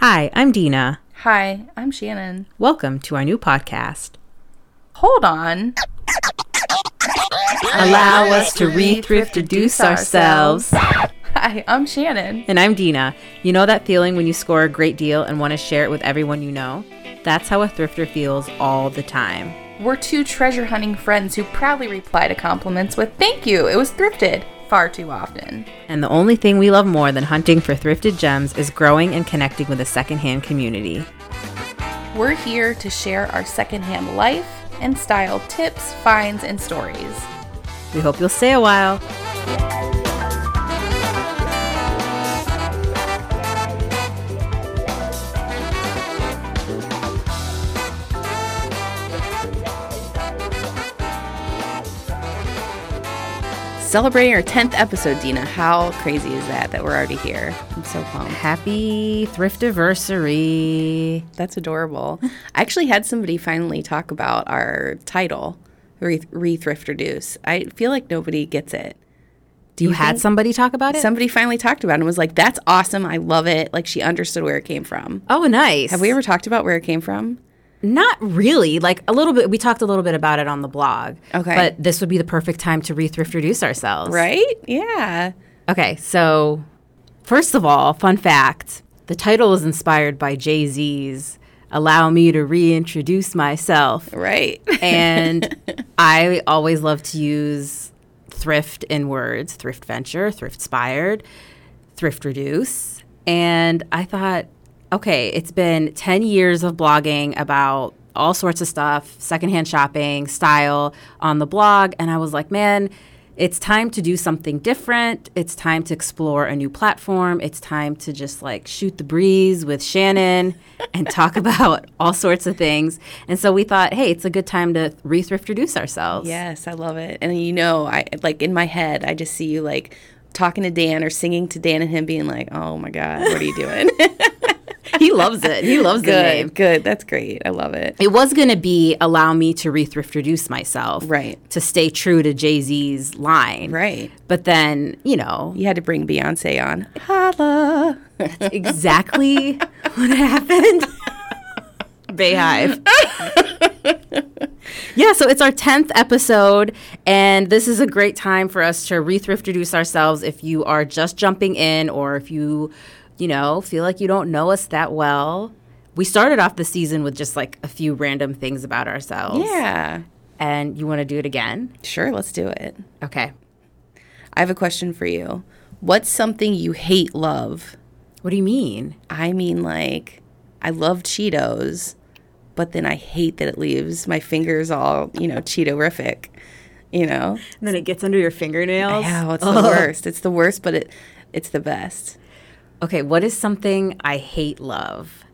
Hi, I'm Dina. Hi, I'm Shannon. Welcome to our new podcast. Hold on. Allow us to re-thriftiduce ourselves. Hi, I'm Shannon. And I'm Dina. You know that feeling when you score a great deal and want to share it with everyone you know? That's how a thrifter feels all the time. We're two treasure hunting friends who proudly reply to compliments with thank you, it was thrifted far too often. And the only thing we love more than hunting for thrifted gems is growing and connecting with a secondhand community. We're here to share our secondhand life and style tips, finds, and stories. We hope you'll stay a while. Celebrating our 10th episode, Dina. How crazy is that that we're already here? I'm so pumped. Happy thrift anniversary. That's adorable. I actually had somebody finally talk about our title, Re, Thrift Reduce. I feel like nobody gets it. Do you, you had somebody talk about it? Somebody finally talked about it and was like, that's awesome. I love it. Like she understood where it came from. Oh, nice. Have we ever talked about where it came from? Not really. Like a little bit. We talked a little bit about it on the blog. Okay. But this would be the perfect time to re thrift reduce ourselves. Right? Yeah. Okay. So, first of all, fun fact: the title is inspired by Jay Z's "Allow Me to Reintroduce Myself." Right. and I always love to use thrift in words: thrift venture, thrift inspired, thrift reduce. And I thought okay, it's been 10 years of blogging about all sorts of stuff, secondhand shopping, style on the blog. And I was like, man, it's time to do something different. It's time to explore a new platform. It's time to just like shoot the breeze with Shannon and talk about all sorts of things. And so we thought, hey, it's a good time to re thrift ourselves. Yes, I love it. And you know, I like in my head, I just see you like talking to Dan or singing to Dan and him being like, oh my God, what are you doing? he loves it. He loves good, the name. Good. That's great. I love it. It was going to be allow me to re-thriftiduce myself. Right. To stay true to Jay-Z's line. Right. But then, you know. You had to bring Beyonce on. Holla. That's exactly what happened. Beyhive. yeah, so it's our 10th episode, and this is a great time for us to re thriftiduce ourselves if you are just jumping in or if you you know, feel like you don't know us that well. We started off the season with just like a few random things about ourselves. Yeah. And you want to do it again? Sure, let's do it. Okay. I have a question for you. What's something you hate love? What do you mean? I mean, like, I love Cheetos, but then I hate that it leaves my fingers all, you know, Cheetorific. You know? And then it gets under your fingernails. Yeah, it's the worst. It's the worst, but it it's the best. Okay, what is something I hate love?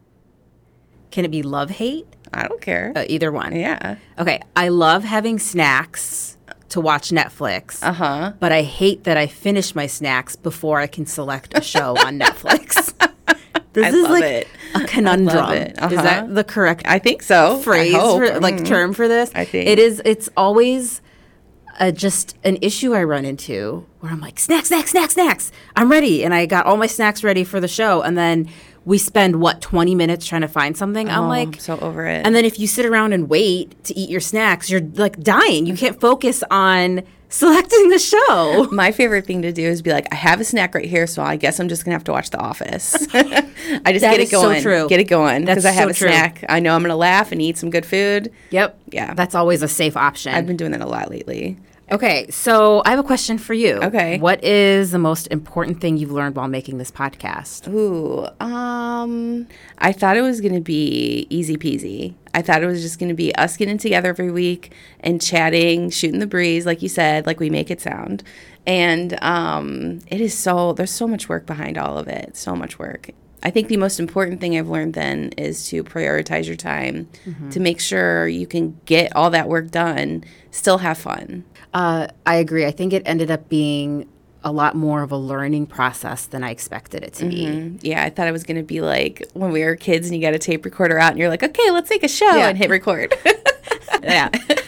Can it be love hate? I don't care. Uh, either one. Yeah. Okay, I love having snacks to watch Netflix. Uh huh. But I hate that I finish my snacks before I can select a show on Netflix. This I is like it. a conundrum. Uh-huh. Is that the correct? I think so. Phrase, for, like mm-hmm. term for this. I think it is. It's always a, just an issue I run into where I'm like, snacks, snacks, snacks, snacks. I'm ready. And I got all my snacks ready for the show. And then we spend, what, 20 minutes trying to find something? Oh, I'm like, so over it. And then if you sit around and wait to eat your snacks, you're like dying. You mm-hmm. can't focus on selecting the show. My favorite thing to do is be like, I have a snack right here, so I guess I'm just gonna have to watch The Office. I just get it going. So true. Get it going because I have so a true. snack. I know I'm gonna laugh and eat some good food. Yep. Yeah. That's always a safe option. I've been doing that a lot lately. Okay, so I have a question for you. Okay. What is the most important thing you've learned while making this podcast? Ooh, um, I thought it was going to be easy peasy. I thought it was just going to be us getting together every week and chatting, shooting the breeze, like you said, like we make it sound. And um, it is so, there's so much work behind all of it, so much work. I think the most important thing I've learned then is to prioritize your time mm-hmm. to make sure you can get all that work done, still have fun. Uh, I agree. I think it ended up being a lot more of a learning process than I expected it to mm-hmm. be. Yeah, I thought it was going to be like when we were kids and you got a tape recorder out and you're like, okay, let's take a show yeah. and hit record. yeah.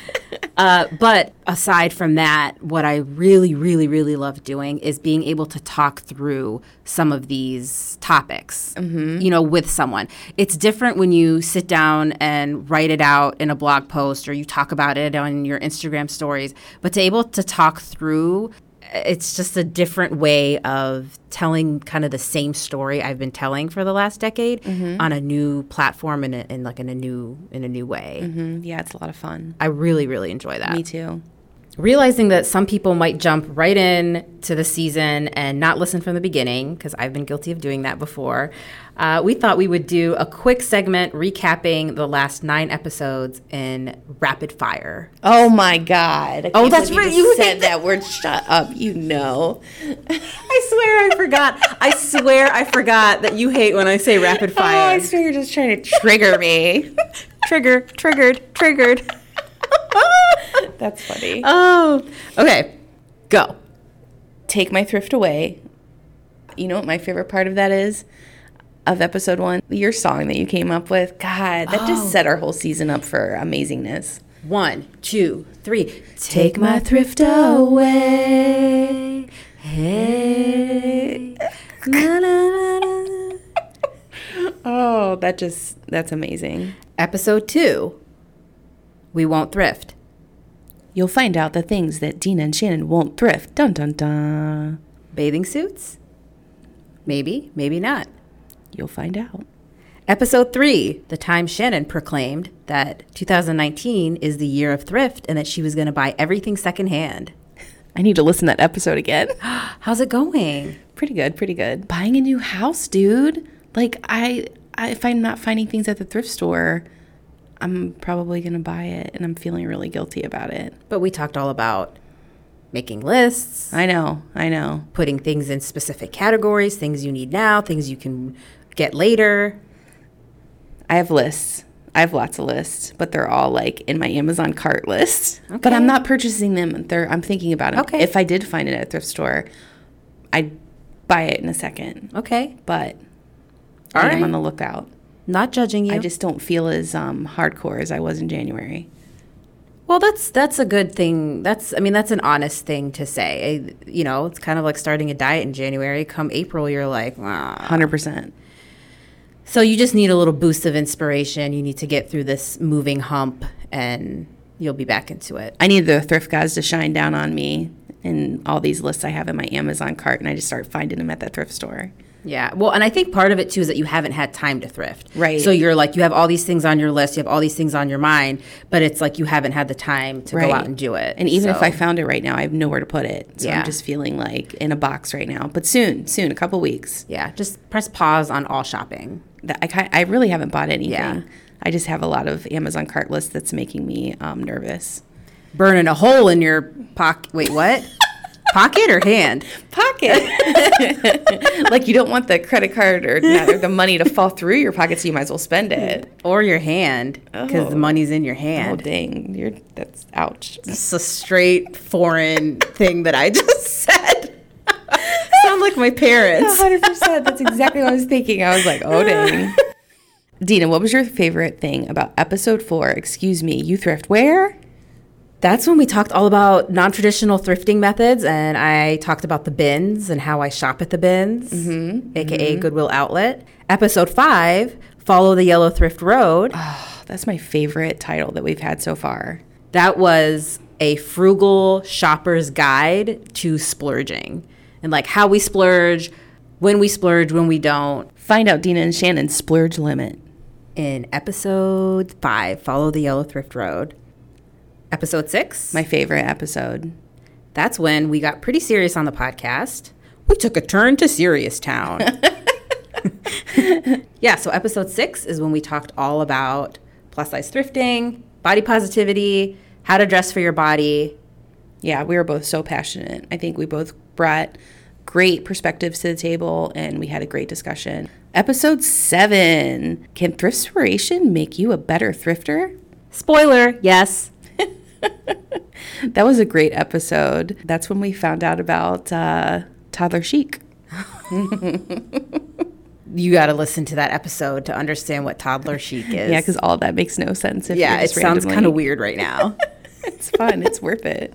Uh, but aside from that, what I really, really, really love doing is being able to talk through some of these topics, you know, with someone. It's different when you sit down and write it out in a blog post or you talk about it on your Instagram stories, but to able to talk through it's just a different way of telling kind of the same story I've been telling for the last decade on a new platform and in, like in a new in a new way. Mm, yeah, it's a lot of fun. I really really enjoy that. Me too. Realizing that some people might jump right in to the season and not listen from the beginning because I've been guilty of doing that before. Uh, we thought we would do a quick segment recapping the last nine episodes in rapid fire. Oh my god. Oh, that's right, You, you said that word. Shut up. You know. I swear I forgot. I swear I forgot that you hate when I say rapid fire. Oh, fire. I swear you're just trying to trigger me. Trigger, triggered, triggered. That's funny. Oh, okay. Go. Take my thrift away. You know what my favorite part of that is? Of episode one, your song that you came up with. God, that Oh. just set our whole season up for amazingness. One, two, three. Take my thrift away. Hey. Na, na, na. Oh, that just, that's amazing. Episode two. We won't thrift. You'll find out the things that Dina and Shannon won't thrift. Dun dun dun. Bathing suits? Maybe, maybe not. You'll find out. Episode three, the time Shannon proclaimed that 2019 is the year of thrift and that she was going to buy everything secondhand. I need to listen to that episode again. How's it going? pretty good, pretty good. Buying a new house, dude. Like I, I if I'm not finding things at the thrift store, I'm probably gonna buy it, and I'm feeling really guilty about it. But we talked all about making lists, I know, I know. putting things in specific categories, things you need now, things you can get later. I have lists. I have lots of lists, but they're all like in my Amazon cart list. Okay. But I'm not purchasing them. They're I'm thinking about it. Okay. If I did find it at a thrift store, I'd buy it in a second. Okay. But All I am right. on the lookout. Not judging you. I just don't feel as um, hardcore as I was in January. well, that's that's a good thing. That's I mean that's an honest thing to say. Eh, You know, it's kind of like starting a diet in January. Come April, you're like, ah. Hundred percent. So you just need a little boost of inspiration. You need to get through this moving hump and you'll be back into it. I need the thrift guys to shine down on me and all these lists I have in my Amazon cart, and I just start finding them at that thrift store. Yeah. Well, and I think part of it too is that you haven't had time to thrift. Right. So you're like, you have all these things on your list, you have all these things on your mind, but it's like you haven't had the time to Right. go out and do it. And even if I found it right now, I have nowhere to put it. So Yeah. I'm just feeling like in a box right now. But soon, soon, a couple weeks. yeah, just press pause on all shopping. That I, I really haven't bought anything. Yeah. I just have a lot of Amazon cart lists that's making me um, nervous. Burning a hole in your pocket. Wait, what? pocket or hand? Pocket. like you don't want the credit card or, or the money to fall through your pocket, so you might as well spend it. Or your hand because Oh. the money's in your oh, hand. Oh dang, you're that's ouch. It's a straight foreign thing that I just said. Sound like my parents. hundred percent. That's exactly what I was thinking. I was like, oh dang. Dina, what was your favorite thing about episode four? Excuse me, you thrift where? That's when we talked all about non traditional thrifting methods, and I talked about the bins and how I shop at the bins, mm-hmm. mm-hmm. aka Goodwill Outlet. Episode five Follow the Yellow Thrift Road. Ah, that's my favorite title that we've had so far. That was a frugal shopper's guide to splurging and like how we splurge, when we splurge, when we don't. Find out Dina and Shannon's splurge limit. In episode five, Follow the Yellow Thrift Road. Episode six, My favorite episode. that's when we got pretty serious on the podcast. We took a turn to Serious Town. yeah, so episode six is when we talked all about plus size thrifting, body positivity, how to dress for your body. Yeah, we were both so passionate. I think we both brought great perspectives to the table and we had a great discussion. Episode seven Can thriftspiration make you a better thrifter? Spoiler, yes. That was a great episode. That's when we found out about uh, toddler chic. You got to listen to that episode to understand what toddler chic is. Yeah, because all that makes no sense. If yeah, it sounds kind of weird right now. it's fun. It's worth it.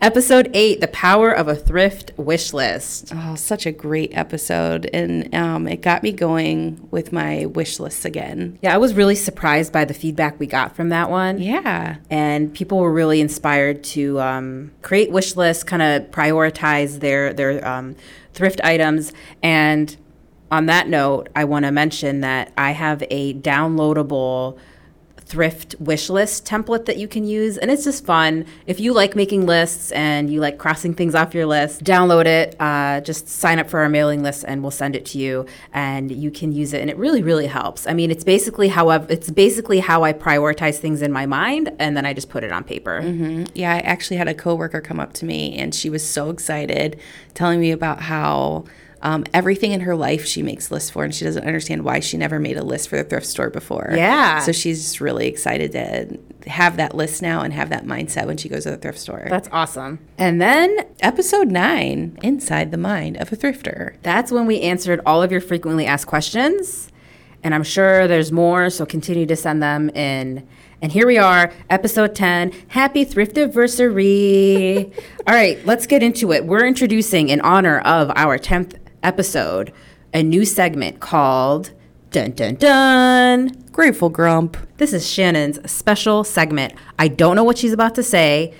Episode eight: The power of a thrift wish list. Oh, such a great episode, and um, it got me going with my wish lists again. Yeah, I was really surprised by the feedback we got from that one. Yeah, and people were really inspired to um, create wish lists, kind of prioritize their their um, thrift items. And on that note, I want to mention that I have a downloadable thrift wish list template that you can use and it's just fun. If you like making lists and you like crossing things off your list download it uh, just sign up for our mailing list and we'll send it to you and you can use it and it really really helps. I mean it's basically how I've, it's basically how i prioritize things in my mind and then i just put it on paper. Mm-hmm. yeah i actually had a coworker come up to me and she was so excited telling me about how um, everything in her life she makes lists for, and she doesn't understand why she never made a list for the thrift store before. Yeah. So she's really excited to have that list now and have that mindset when she goes to the thrift store. That's awesome. And then episode nine Inside the Mind of a Thrifter. That's when we answered all of your frequently asked questions. And I'm sure there's more, so continue to send them in. And here we are, episode 10. Happy thrift anniversary. all right, let's get into it. We're introducing, in honor of our 10th episode a new segment called Dun Dun Dun Grateful Grump. This is Shannon's special segment. I don't know what she's about to say.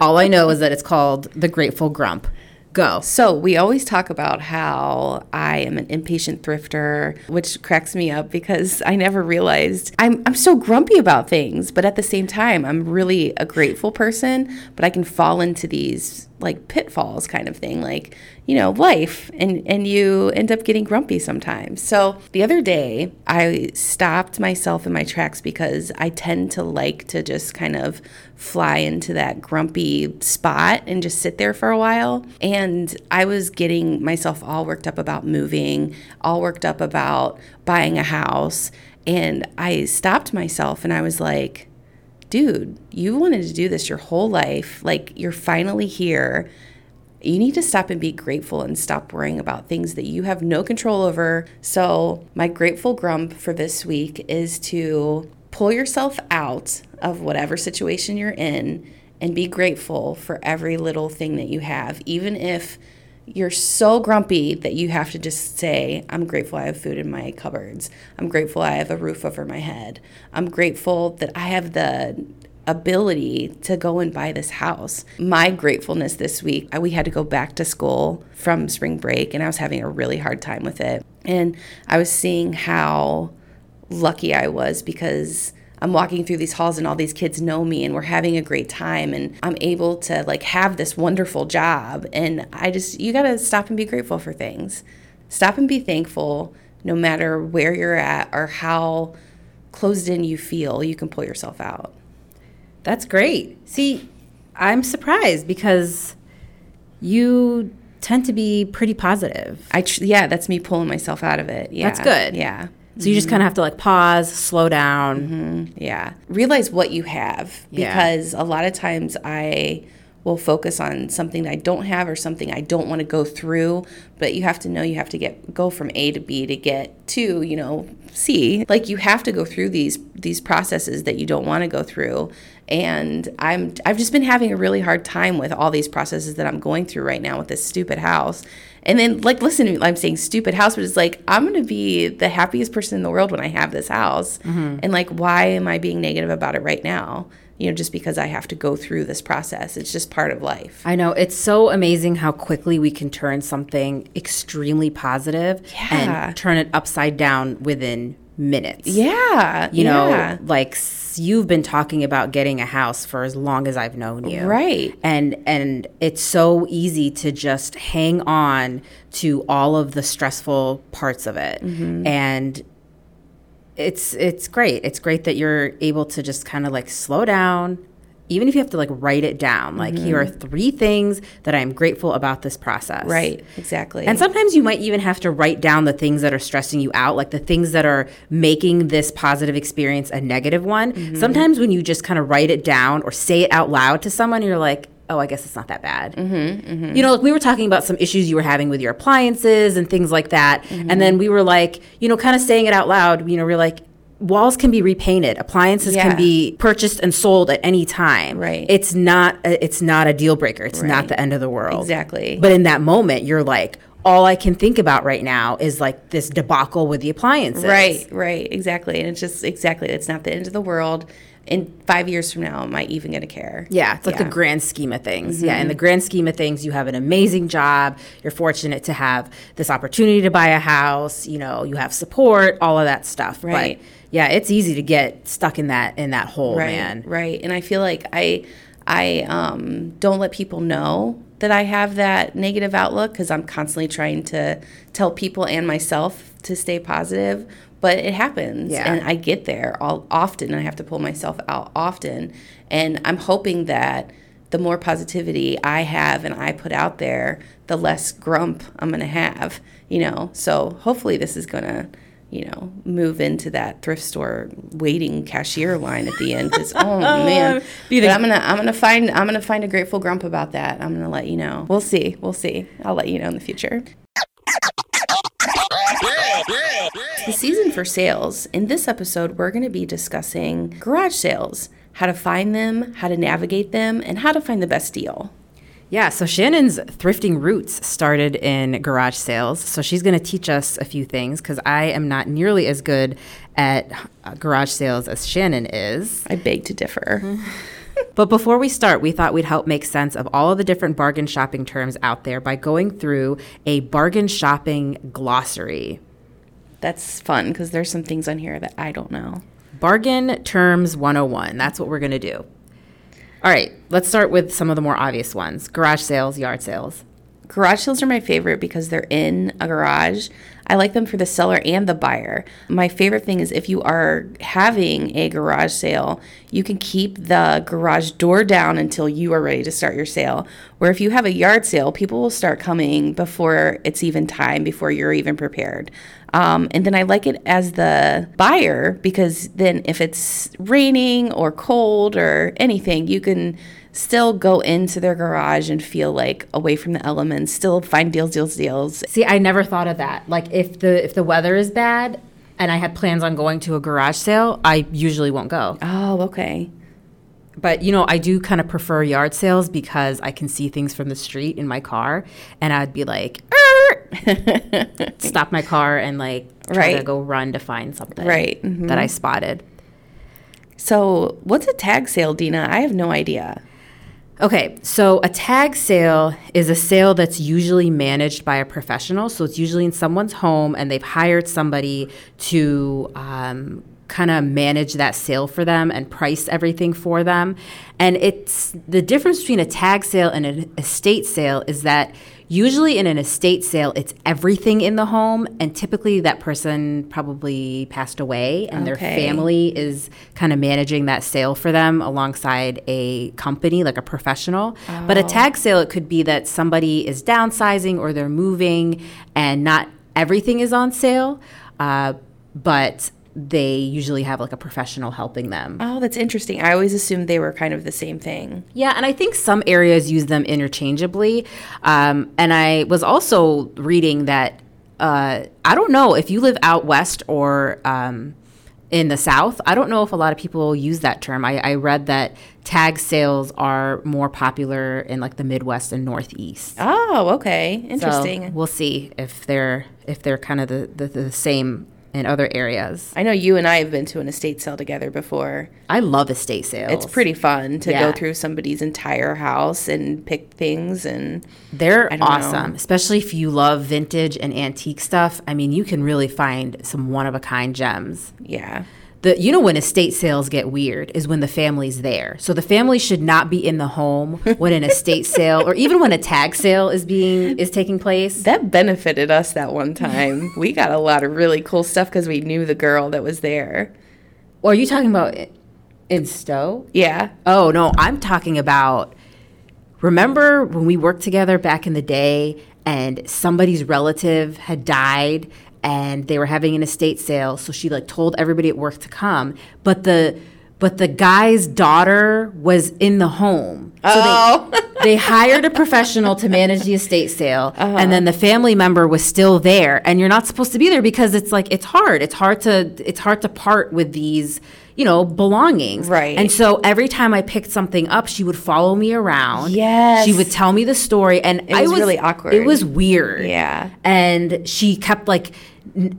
All I know is that it's called The Grateful Grump. Go. So, we always talk about how I am an impatient thrifter, which cracks me up because I never realized I'm, I'm so grumpy about things, but at the same time, I'm really a grateful person, but I can fall into these like pitfalls kind of thing like you know life and and you end up getting grumpy sometimes. So the other day i stopped myself in my tracks because i tend to like to just kind of fly into that grumpy spot and just sit there for a while. And i was getting myself all worked up about moving all worked up about buying a house. And i stopped myself and i was like dude, you wanted to do this your whole life. Like, you're finally here. You need to stop and be grateful and stop worrying about things that you have no control over. So, my grateful grump for this week is to pull yourself out of whatever situation you're in and be grateful for every little thing that you have, even if you're so grumpy that you have to just say, I'm grateful I have food in my cupboards. I'm grateful I have a roof over my head. I'm grateful that I have the ability to go and buy this house. My gratefulness this week, we had to go back to school from spring break and I was having a really hard time with it. And I was seeing how lucky I was because I'm walking through these halls and all these kids know me and we're having a great time and I'm able to like have this wonderful job and I just you got to stop and be grateful for things. Stop and be thankful no matter where you're at or how closed in you feel, you can pull yourself out. That's great. See, I'm surprised because you tend to be pretty positive. I tr- yeah, that's me pulling myself out of it. Yeah. That's good. Yeah. So you just kind of have to like pause, slow down. Mm-hmm. Yeah. Realize what you have because yeah. a lot of times I will focus on something I don't have or something I don't want to go through, but you have to know you have to get go from A to B to get to, you know, C. Like you have to go through these these processes that you don't want to go through. And I'm I've just been having a really hard time with all these processes that I'm going through right now with this stupid house. And then, like, listen, I'm saying stupid house, but it's like, I'm going to be the happiest person in the world when I have this house. Mm-hmm. And, like, why am I being negative about it right now? You know, just because I have to go through this process. It's just part of life. I know. It's so amazing how quickly we can turn something extremely positive yeah. and turn it upside down within minutes. Yeah. You yeah. know, like you've been talking about getting a house for as long as I've known you. Right. And and it's so easy to just hang on to all of the stressful parts of it. Mm-hmm. And it's it's great. It's great that you're able to just kind of like slow down, even if you have to like write it down, like mm-hmm. here are three things that I'm grateful about this process. Right, exactly. And sometimes you might even have to write down the things that are stressing you out, like the things that are making this positive experience a negative one. Mm-hmm. Sometimes when you just kind of write it down or say it out loud to someone, you're like, oh, I guess it's not that bad. Mm-hmm, mm-hmm. You know, like we were talking about some issues you were having with your appliances and things like that. And then we were like, you know, kind of saying it out loud, you know, we're like, walls can be repainted appliances Yeah. can be purchased and sold at any time Right. it's not a, it's not a deal breaker it's Right. not the end of the world Exactly. but in that moment you're like all i can think about right now is like this debacle with the appliances Right, right, exactly. And it's just exactly, it's not the end of the world. In five years from now, am I even going to care? Yeah, it's like the Yeah. Mm-hmm. grand scheme of things. Yeah, in the grand scheme of things, you have an amazing job. You're fortunate to have this opportunity to buy a house. You know, you have support, all of that stuff. Right. But yeah, it's easy to get stuck in that in that hole, right, man. Right. And I feel like I, I um, don't let people know that I have that negative outlook because I'm constantly trying to tell people and myself to stay positive. But it happens, Yeah. and I get there all often. And I have to pull myself out often, and I'm hoping that the more positivity I have and I put out there, the less grump I'm gonna have. You know, so hopefully this is gonna you know, move into that thrift store waiting cashier line at the end. Because oh, oh man, but I'm gonna I'm gonna find I'm gonna find a grateful grump about that. I'm gonna let you know. We'll see. We'll see. I'll let you know in the future. The season for sales. In this episode, we're going to be discussing garage sales, how to find them, how to navigate them, and how to find the best deal. Yeah, so Shannon's thrifting roots started in garage sales. So she's going to teach us a few things because I am not nearly as good at uh, garage sales as Shannon is. I beg to differ. But before we start, we thought we'd help make sense of all of the different bargain shopping terms out there by going through a bargain shopping glossary. That's fun because there's some things on here that I don't know. Bargain Terms 101. That's what we're going to do. All right, let's start with some of the more obvious ones garage sales, yard sales. Garage sales are my favorite because they're in a garage. I like them for the seller and the buyer. My favorite thing is if you are having a garage sale, you can keep the garage door down until you are ready to start your sale. Where if you have a yard sale, people will start coming before it's even time, before you're even prepared. Um, and then I like it as the buyer because then if it's raining or cold or anything, you can still go into their garage and feel like away from the elements, still find deals, deals, deals. See, I never thought of that. Like if the if the weather is bad and I had plans on going to a garage sale, I usually won't go. Oh, okay. But you know, I do kind of prefer yard sales because I can see things from the street in my car, and I'd be like, stop my car and like try to go run to find something Right, mhm. that I spotted. So, what's a tag sale, Dina? I have no idea. Okay, so a tag sale is a sale that's usually managed by a professional. So it's usually in someone's home, and they've hired somebody to um, kind of manage that sale for them and price everything for them. And it's the difference between a tag sale and an estate sale is that usually in an estate sale, it's everything in the home, and typically that person probably passed away, and their family is kind of managing that sale for them alongside a company like a professional. But a tag sale, it could be that somebody is downsizing or they're moving and not everything is on sale, uh, but they usually have like a professional helping them. Oh, that's interesting. I always assumed they were kind of the same thing. Yeah, and I think some areas use them interchangeably. Um, and I was also reading that uh, I don't know if you live out west or um, in the south. I don't know if a lot of people use that term. I, I read that tag sales are more popular in like the Midwest and Northeast. Oh, okay. So Interesting. we'll see if they're if they're kind of the, the, the same in other areas. I know you and I have been to an estate sale together before. I love estate sales. It's pretty fun to Yeah. go through somebody's entire house and pick things and They're don't know. awesome, especially if you love vintage and antique stuff. I mean, you can really find some one of a kind gems. yeah. The you know when estate sales get weird is when the family's there. So the family should not be in the home when an estate sale or even when a tag sale is being is taking place. That benefited us that one time. we got a lot of really cool stuff because we knew the girl that was there. Or are you talking about in Stow? Yeah. Oh no, I'm talking about. Remember when we worked together back in the day, and somebody's relative had died, and they were having an estate sale. So she like told everybody at work to come, but the but the guy's daughter was in the home. So Oh. they, they hired a professional to manage the estate sale, Uh-huh. and then the family member was still there. And you're not supposed to be there because it's like it's hard. It's hard to it's hard to part with these you know belongings. Right. And so every time I picked something up, she would follow me around. Yes. She would tell me the story, and It was really awkward. It was weird. Yeah. And she kept like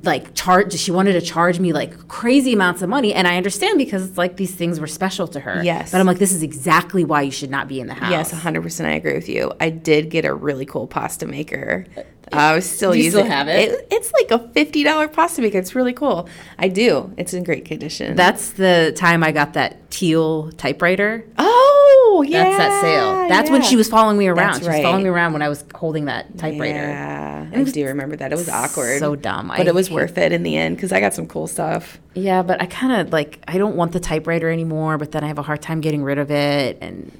like charge she wanted to charge me like crazy amounts of money and I understand because it's like these things were special to her. Yes. But I'm like this is exactly why you should not be in the house. Yes, 100%. I agree with you. I did get a really cool pasta maker. I was still Do you using still have it? It's like a $50 pasta maker. It's really cool. I do. It's in great condition. That's the time I got that teal typewriter. oh, yeah. That's that sale. That's when she was following me around. That's she was following me around when I was holding that typewriter. Yeah, I do remember that. It was awkward. so dumb. But I it was worth it in the end because I got some cool stuff. Yeah, but I kind of like I don't want the typewriter anymore, but then I have a hard time getting rid of it and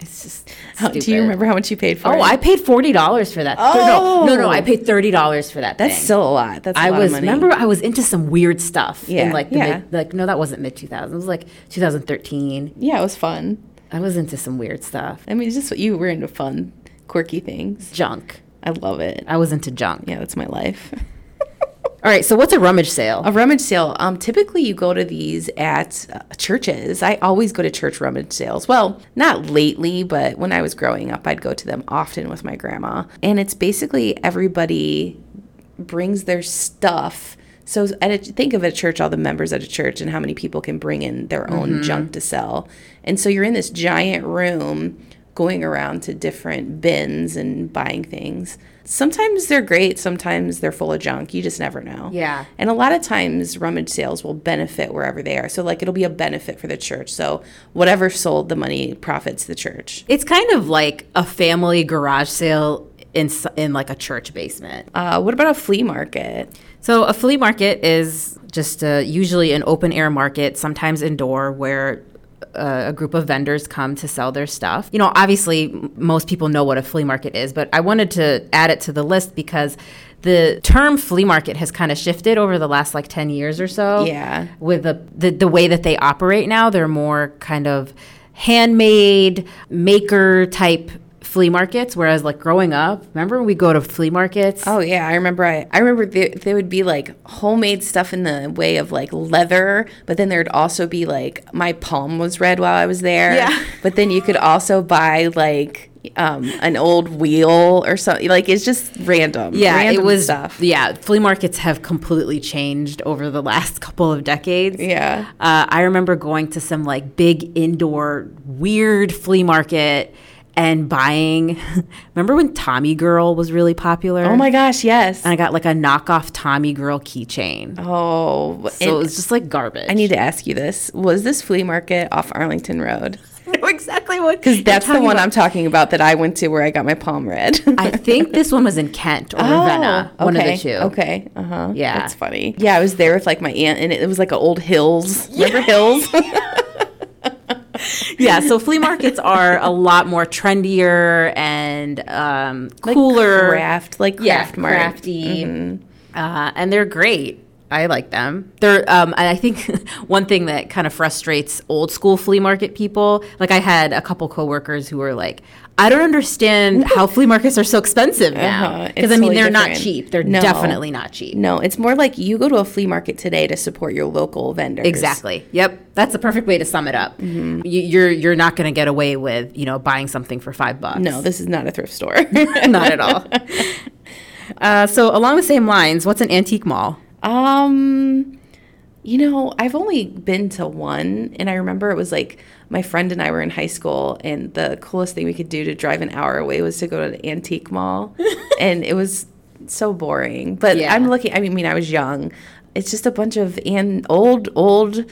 it's just How, do you remember how much you paid for oh, it? Oh, I paid forty dollars for that. Oh. No, no, no, Oh. I paid thirty dollars for that. That's thing. still a lot. That's a I lot was of money. remember I was into some weird stuff Yeah, in like the yeah. mid, like no that wasn't mid two thousand. it was like 2013 Yeah, it was fun. I was into some weird stuff I mean, it's just what you were into fun, quirky things. junk I love it. I was into junk Yeah, that's my life. all right so what's a rummage sale A rummage sale. Um, typically you go to these at uh, churches. I always go to church rummage sales. Well, not lately, but when I was growing up, I'd go to them often with my grandma. And it's basically everybody brings their stuff. So at a, think of a church, all the members at a church, and how many people can bring in their own junk to sell. And so you're in this giant room going around to different bins and buying things. Sometimes they're great, sometimes they're full of junk. You just never know. Yeah. And a lot of times rummage sales will benefit wherever they are. So like it'll be a benefit for the church. So whatever sold the money profits the church. it's kind of like a family garage sale in in like a church basement Uh, what about a flea market? So a flea market is just uh, usually an open air market, sometimes indoor, where a group of vendors come to sell their stuff. You know, obviously most people know what a flea market is, but I wanted to add it to the list because the term flea market has kind of shifted over the last like 10 years or so. Yeah. With the, the the way that they operate now, they're more kind of handmade maker type flea markets whereas like growing up remember we go to flea markets Oh yeah, I remember. I, I remember there, there would be like homemade stuff in the way of like leather, but then there'd also be like my palm was red while I was there. Yeah. But then you could also buy like um, an old wheel or something. Like it's just random. Yeah, random it was. stuff. Yeah, flea markets have completely changed over the last couple of decades. Yeah. uh, I remember going to some like big indoor weird flea market and buying. remember when Tommy Girl was really popular? Oh my gosh, yes. And I got like a knockoff Tommy Girl keychain. oh, so it was just like garbage. I need to ask you this: Was this flea market off Arlington Road? know exactly what Because that's the one talking I'm talking about that I went to where I got my palm red. about. I think this one was in Kent or Ravenna, one Oh, okay. of the two. Okay. Uh huh. Yeah. That's funny. Yeah, I was there with like my aunt, and it, it was like an old Hills. Remember Hills? Yeah, so flea markets are a lot more trendier and um, cooler. craft, like yeah, craft mart. crafty, uh, and they're great. I like them. They're, um, and I think one thing that kind of frustrates old school flea market people, like I had a couple coworkers who were like, "I don't understand how flea markets are so expensive now." Uh-huh. Because I mean, totally they're not cheap. They're No. definitely not cheap. No, it's more like you go to a flea market today to support your local vendors. Exactly. Yep. That's the perfect way to sum it up. Mm-hmm. You, you're you're not going to get away with you know buying something for five bucks. No, this is not a thrift store. not at all. Uh, so along the same lines, what's an antique mall? Um, you know, I've only been to one, and I remember it was like my friend and I were in high school, and the coolest thing we could do to drive an hour away was to go to an antique mall, and it was so boring. But Yeah. I'm looking. I mean, I was young. It's just a bunch of an old old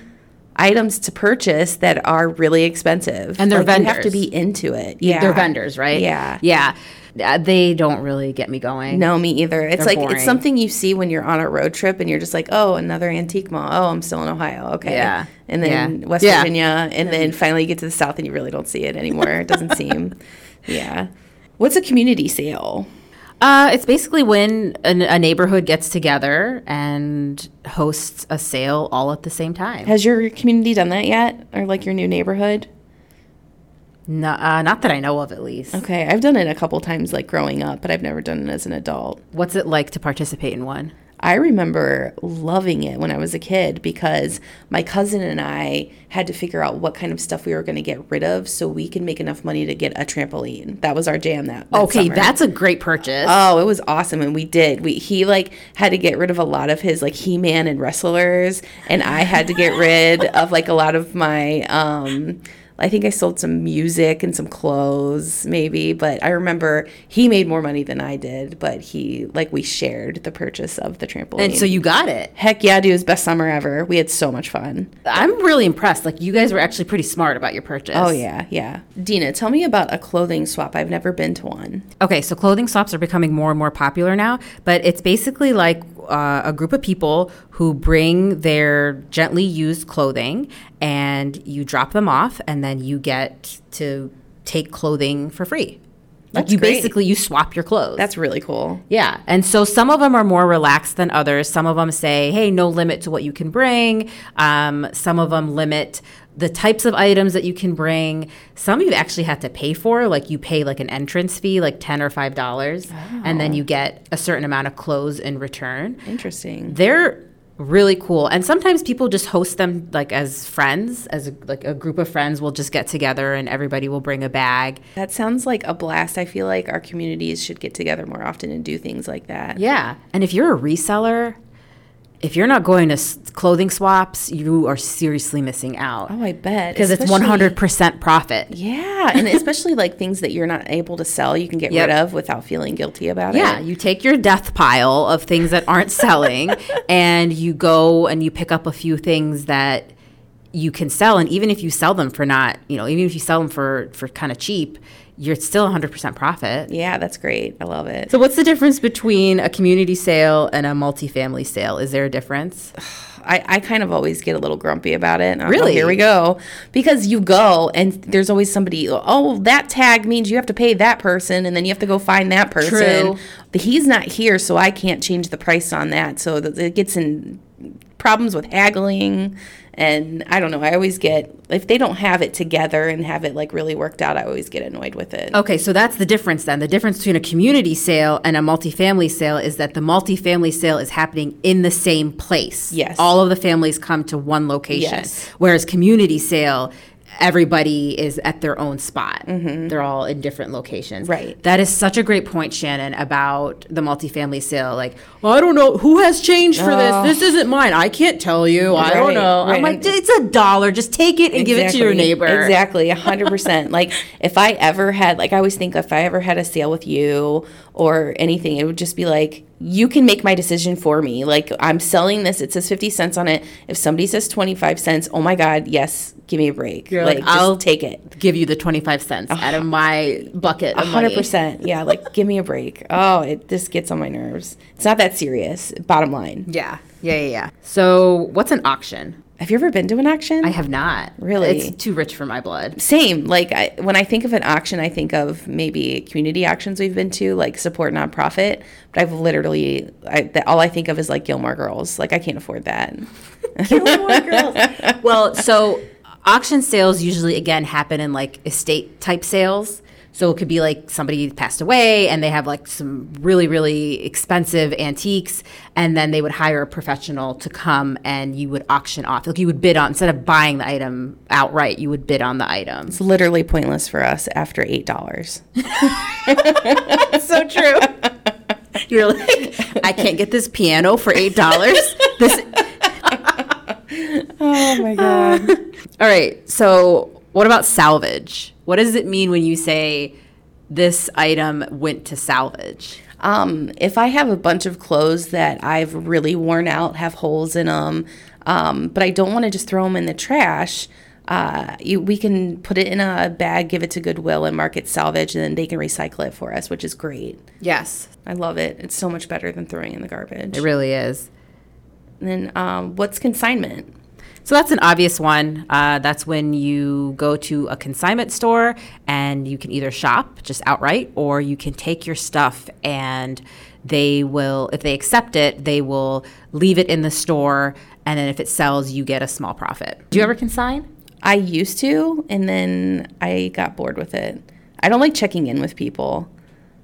items to purchase that are really expensive, And they're like, You have to be into it. Yeah, They're vendors, right? Yeah. Yeah. Uh, they don't really get me going. No, me either. It's They're like boring. it's something you see when you're on a road trip and you're just like, oh, another antique mall. Oh, I'm still in Ohio. Okay. Yeah. And then Yeah. West Yeah. Virginia. And then finally you get to the South and you really don't see it anymore. It doesn't seem. Yeah. What's a community sale? Uh, it's basically when a, a neighborhood gets together and hosts a sale all at the same time. Has your community done that yet? Or like your new neighborhood? No, uh, not that I know of, at least. Okay, I've done it a couple times like growing up, but I've never done it as an adult. What's it like to participate in one? I remember loving it when I was a kid because my cousin and I had to figure out what kind of stuff we were going to get rid of so we could make enough money to get a trampoline. That was our jam that, that Okay, summer. that's a great purchase. Oh, it was awesome, and we did. We he like had to get rid of a lot of his like He Man and wrestlers, and I had to get rid of like a lot of my. um I think I sold some music and some clothes, maybe. But I remember he made more money than I did, but he like we shared the purchase of the trampoline. and so you got it. heck yeah, dude, it was best summer ever. We had so much fun. I'm really impressed. Like, you guys were actually pretty smart about your purchase. Oh yeah, yeah. Dina, tell me about a clothing swap. I've never been to one. Okay, so clothing swaps are becoming more and more popular now, but it's basically like uh, a group of people who bring their gently used clothing and you drop them off, and then you get to take clothing for free. Like you great. basically you swap your clothes. That's really cool. Yeah. And so some of them are more relaxed than others. Some of them say, hey, no limit to what you can bring. Um, some of them limit the types of items that you can bring. Some you actually have to pay for, like you pay like an entrance fee, like 10 or $5, and then you get a certain amount of clothes in return. Interesting. They're really cool and sometimes people just host them like as friends as a, like a group of friends will just get together and everybody will bring a bag That sounds like a blast. I feel like our communities should get together more often and do things like that. Yeah. And if you're a reseller, if you're not going to s- clothing swaps, you are seriously missing out Oh, I bet. because it's 100% profit. Yeah, and especially like things that you're not able to sell, you can get Yep. rid of without feeling guilty about Yeah, it. Yeah. You take your death pile of things that aren't selling and you go and you pick up a few things that you can sell and even if you sell them for not, you know, even if you sell them for for kind of cheap, you're still 100% profit. Yeah, that's great. I love it. So what's the difference between a community sale and a multifamily sale? Is there a difference? I, I kind of always get a little grumpy about it. Oh, Really? here we go. Because you go and there's always somebody, oh, that tag means you have to pay that person and then you have to go find that person. True. But he's not here, so I can't change the price on that. So it gets in problems with haggling. And I don't know. I always get, if they don't have it together and have it like really worked out, I always get annoyed with it. Okay, so that's the difference then. The difference between a community sale and a multifamily sale is that the multifamily sale is happening in the same place. Yes. All of the families come to one location. Yes. Whereas community sale, everybody is at their own spot. They're all in different locations. Mm-hmm. Right. That is such a great point, Shannon, about the multifamily sale. Like, well, I don't know who has changed for Oh. this. This isn't mine. I can't tell you. I don't Right, know. I'm like, it's a dollar. Just take it and give it to your neighbor. Exactly, a hundred percent. Like if I ever had, like I always think, if I ever had a sale with you or anything, it would just be like, you can make my decision for me. Like I'm selling this, it says fifty cents on it. If somebody says twenty five cents, oh my god, yes, give me a break. You're like, like, I'll take it. give you the 25 cents out of my bucket A of hundred money. percent. Yeah, like give me a break. Oh, it just gets on my nerves. It's not that serious. Bottom line. Yeah. Yeah, yeah, yeah. So, what's an auction? Have you ever been to an auction? I have not. Really? It's too rich for my blood. Same. Like I, when I think of an auction, I think of maybe community auctions we've been to, like support nonprofit. But I've literally, I, that, all I think of is like Gilmore Girls. Like I can't afford that. Gilmore Girls. well, so auction sales usually again happen in like estate type sales. So it could be like somebody passed away and they have like some really, really expensive antiques, and then they would hire a professional to come and you would auction off. Like you would bid on instead of buying the item outright, you would bid on the item. It's literally pointless for us after eight dollars. so true. You're like, I can't get this piano for eight dollars. This Oh my god. All right. So, what about salvage? What does it mean when you say this item went to salvage? Um, if I have a bunch of clothes that I've really worn out, have holes in them, um, but I don't want to just throw them in the trash, uh, you, we can put it in a bag, give it to Goodwill, and mark it salvage, and then they can recycle it for us, which is great. Yes, I love it. It's so much better than throwing in the garbage. it really is. And then, um, what's consignment? So that's an obvious one. Uh, that's when you go to a consignment store and you can either shop just outright or you can take your stuff and they will, if they accept it, they will leave it in the store. And then if it sells, you get a small profit. Do you ever consign? I used to, and then I got bored with it. I don't like checking in with people.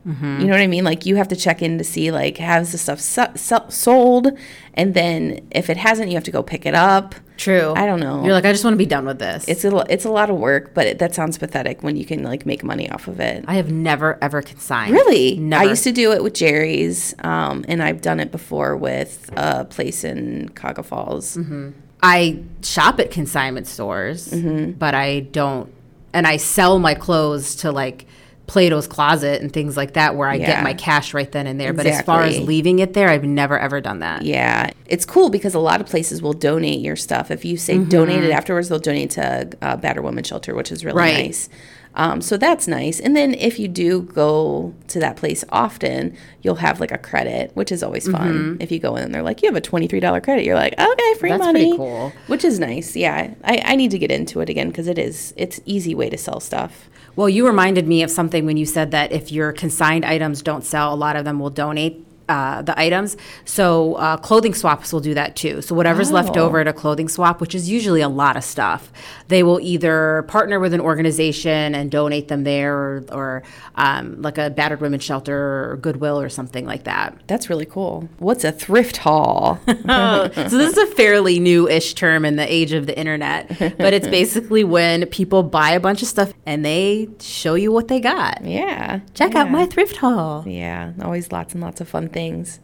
Mm-hmm. You know what I mean? Like you have to check in to see like has the stuff so- so- sold, and then if it hasn't, you have to go pick it up. True. I don't know. You're like, I just want to be done with this. It's a it's a lot of work, but it, that sounds pathetic when you can like make money off of it. I have never ever consigned. Really? Never. I used to do it with Jerry's, um, and I've done it before with a place in Cuyahoga Falls. Mm-hmm. I shop at consignment stores, Mm-hmm. but I don't, and I sell my clothes to like Plato's Closet and things like that, where I get my cash right then and there. But as far as leaving it there, I've never ever done that. Yeah, it's cool because a lot of places will donate your stuff. If you say donate it afterwards, they'll donate to uh, Battered Woman Shelter, which is really Right. nice. Um, so that's nice. And then if you do go to that place often, you'll have like a credit, which is always fun. If you go in and they're like, you have a $23 credit, you're like, okay, free That's money. pretty cool. Which is nice. Yeah. I, I need to get into it again because it is, it's easy way to sell stuff. Well, you reminded me of something when you said that if your consigned items don't sell, a lot of them will donate. Uh, the items. So uh, clothing swaps will do that too. So whatever's left Oh. over at a clothing swap, which is usually a lot of stuff, they will either partner with an organization and donate them there, or, or um, like a battered women's shelter or Goodwill or something like that. That's really cool. What's a thrift haul? so this is a fairly new-ish term in the age of the internet, but it's basically when people buy a bunch of stuff and they show you what they got. yeah. Check out my thrift haul. Yeah, always lots and lots of fun things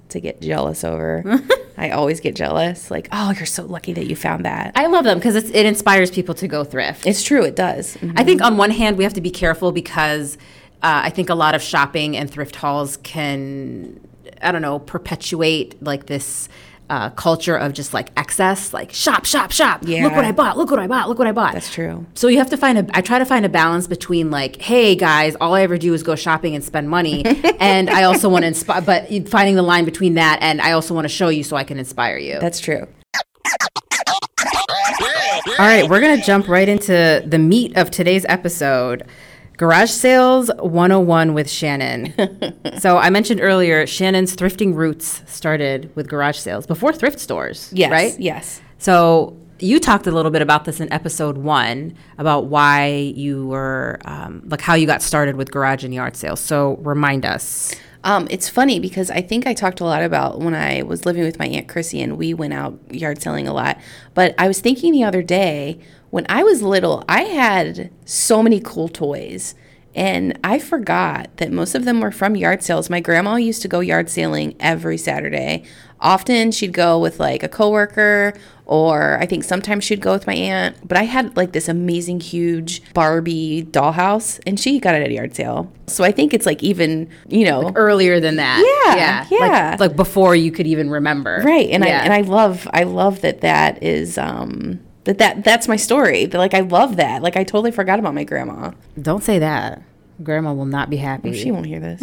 to get jealous over. I always get jealous. Like, oh, you're so lucky that you found that. I love them because it inspires people to go thrift. It's true, it does. Mhm. I think on one hand we have to be careful because uh, I think a lot of shopping and thrift hauls can, I don't know, perpetuate like this. Uh, culture of just like excess, like shop, shop, shop. Yeah. Look what I bought. Look what I bought. Look what I bought. That's true. So you have to find a. I try to find a balance between like, hey guys, all I ever do is go shopping and spend money, and I also want to inspire. But finding the line between that and I also want to show you so I can inspire you. That's true. All right, we're going to jump right into the meat of today's episode Garage Sales 101 with Shannon. so, I mentioned earlier, Shannon's thrifting roots started with garage sales before thrift stores. Yes. Right? Yes. So, you talked a little bit about this in episode one about why you were, um, like, how you got started with garage and yard sales. So, remind us. Um, it's funny because I think I talked a lot about when I was living with my Aunt Chrissy and we went out yard selling a lot. But I was thinking the other day, when I was little, I had so many cool toys. And I forgot that most of them were from yard sales. My grandma used to go yard sailing every Saturday. Often she'd go with like a coworker, or I think sometimes she'd go with my aunt. But I had like this amazing, huge Barbie dollhouse, and she got it at a yard sale. So I think it's like even, you know, Earlier than that. Yeah, Yeah. yeah. Like, before you could even remember. right and Yeah. i and i love i love that that is um that that that's my story that like i love that like i totally forgot about my grandma Don't say that. Grandma will not be happy. she won't hear this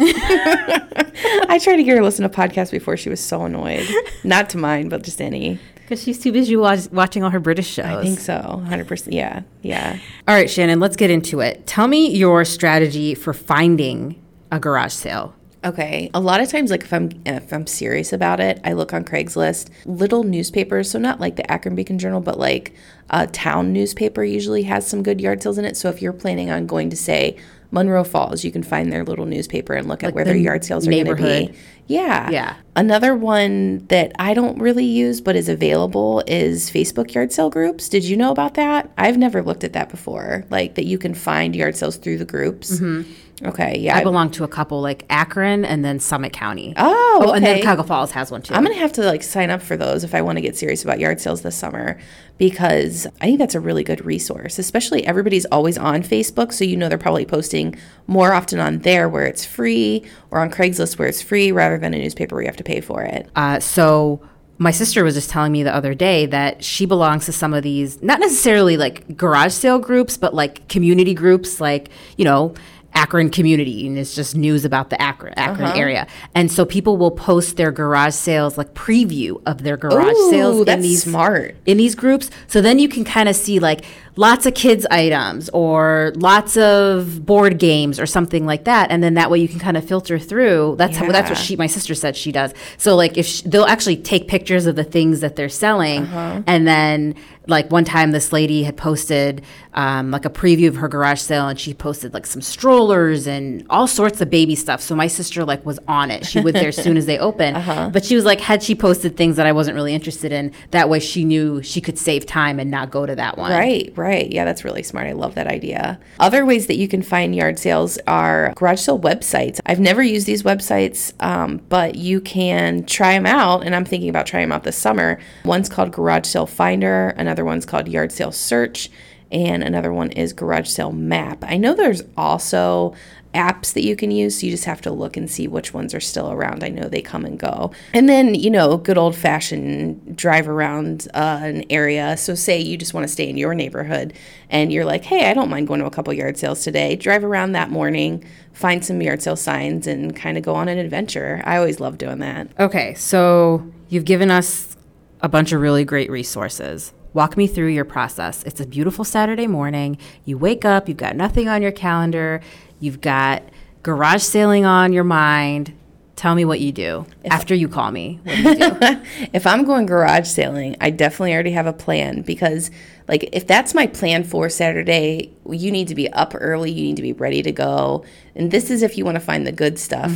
i tried to get her to listen to podcasts before she was so annoyed not to mine but just any Because she's too busy watch, watching all her British shows. i think so 100% yeah yeah All right, Shannon, let's get into it. Tell me your strategy for finding a garage sale. Okay. A lot of times, like if I'm if I'm serious about it, I look on Craigslist. Little newspapers, so not like the Akron Beacon Journal, but like a town newspaper usually has some good yard sales in it. So if you're planning on going to say Munroe Falls, you can find their little newspaper and look at where their yard sales are going to be. Yeah. Yeah. Another one that I don't really use but is available is Facebook yard sale groups. Did you know about that? I've never looked at that before. Like that you can find yard sales through the groups. Mm-hmm. Okay. Yeah. I belong to a couple like Akron and then Summit County. Oh, okay. and then. Cuyahoga Falls has one too. I'm gonna have to like sign up for those if I want to get serious about yard sales this summer because I think that's a really good resource. Especially everybody's always on Facebook, so you know they're probably posting more often on there where it's free or on Craigslist where it's free rather than a newspaper where you have to pay for it. Uh, so my sister was just telling me the other day that she belongs to some of these, not necessarily like garage sale groups, but like community groups, like you know. Akron community, and it's just news about the Akron, Akron uh-huh. area. And so people will post their garage sales, like preview of their garage Ooh, sales in these smart. in these groups. So then you can kind of see like lots of kids items or lots of board games or something like that, and then that way you can kind of filter through. That's how that's what she, my sister said she does. So like if sh they'll actually take pictures of the things that they're selling, Uh-huh. and then like one time this lady had posted um, like a preview of her garage sale, and she posted like some strollers and all sorts of baby stuff. So my sister like was on it. She went there as soon as they opened, Uh-huh. but she was like, had she posted things that I wasn't really interested in, that way she knew she could save time and not go to that one. Right, right. Yeah, that's really smart. I love that idea. Other ways that you can find yard sales are garage sale websites. I've never used these websites, um, but you can try them out, and I'm thinking about trying them out this summer. One's called Garage Sale Finder, another one's called Yard Sale Search, and another one is Garage Sale Map. I know there's also apps that you can use. So you just have to look and see which ones are still around. I know they come and go. And then, you know, good old fashioned drive around uh, an area. So, say you just want to stay in your neighborhood and you're like, hey, I don't mind going to a couple yard sales today. Drive around that morning, find some yard sale signs, and kind of go on an adventure. I always love doing that. Okay, so you've given us a bunch of really great resources. Walk me through your process. It's a beautiful Saturday morning. You wake up, you've got nothing on your calendar, you've got garage sailing on your mind. Tell me what you do after you call me. What do you do? if I'm going garage sailing, I definitely already have a plan because, like, if that's my plan for Saturday, you need to be up early, you need to be ready to go. And this is if you want to find the good stuff.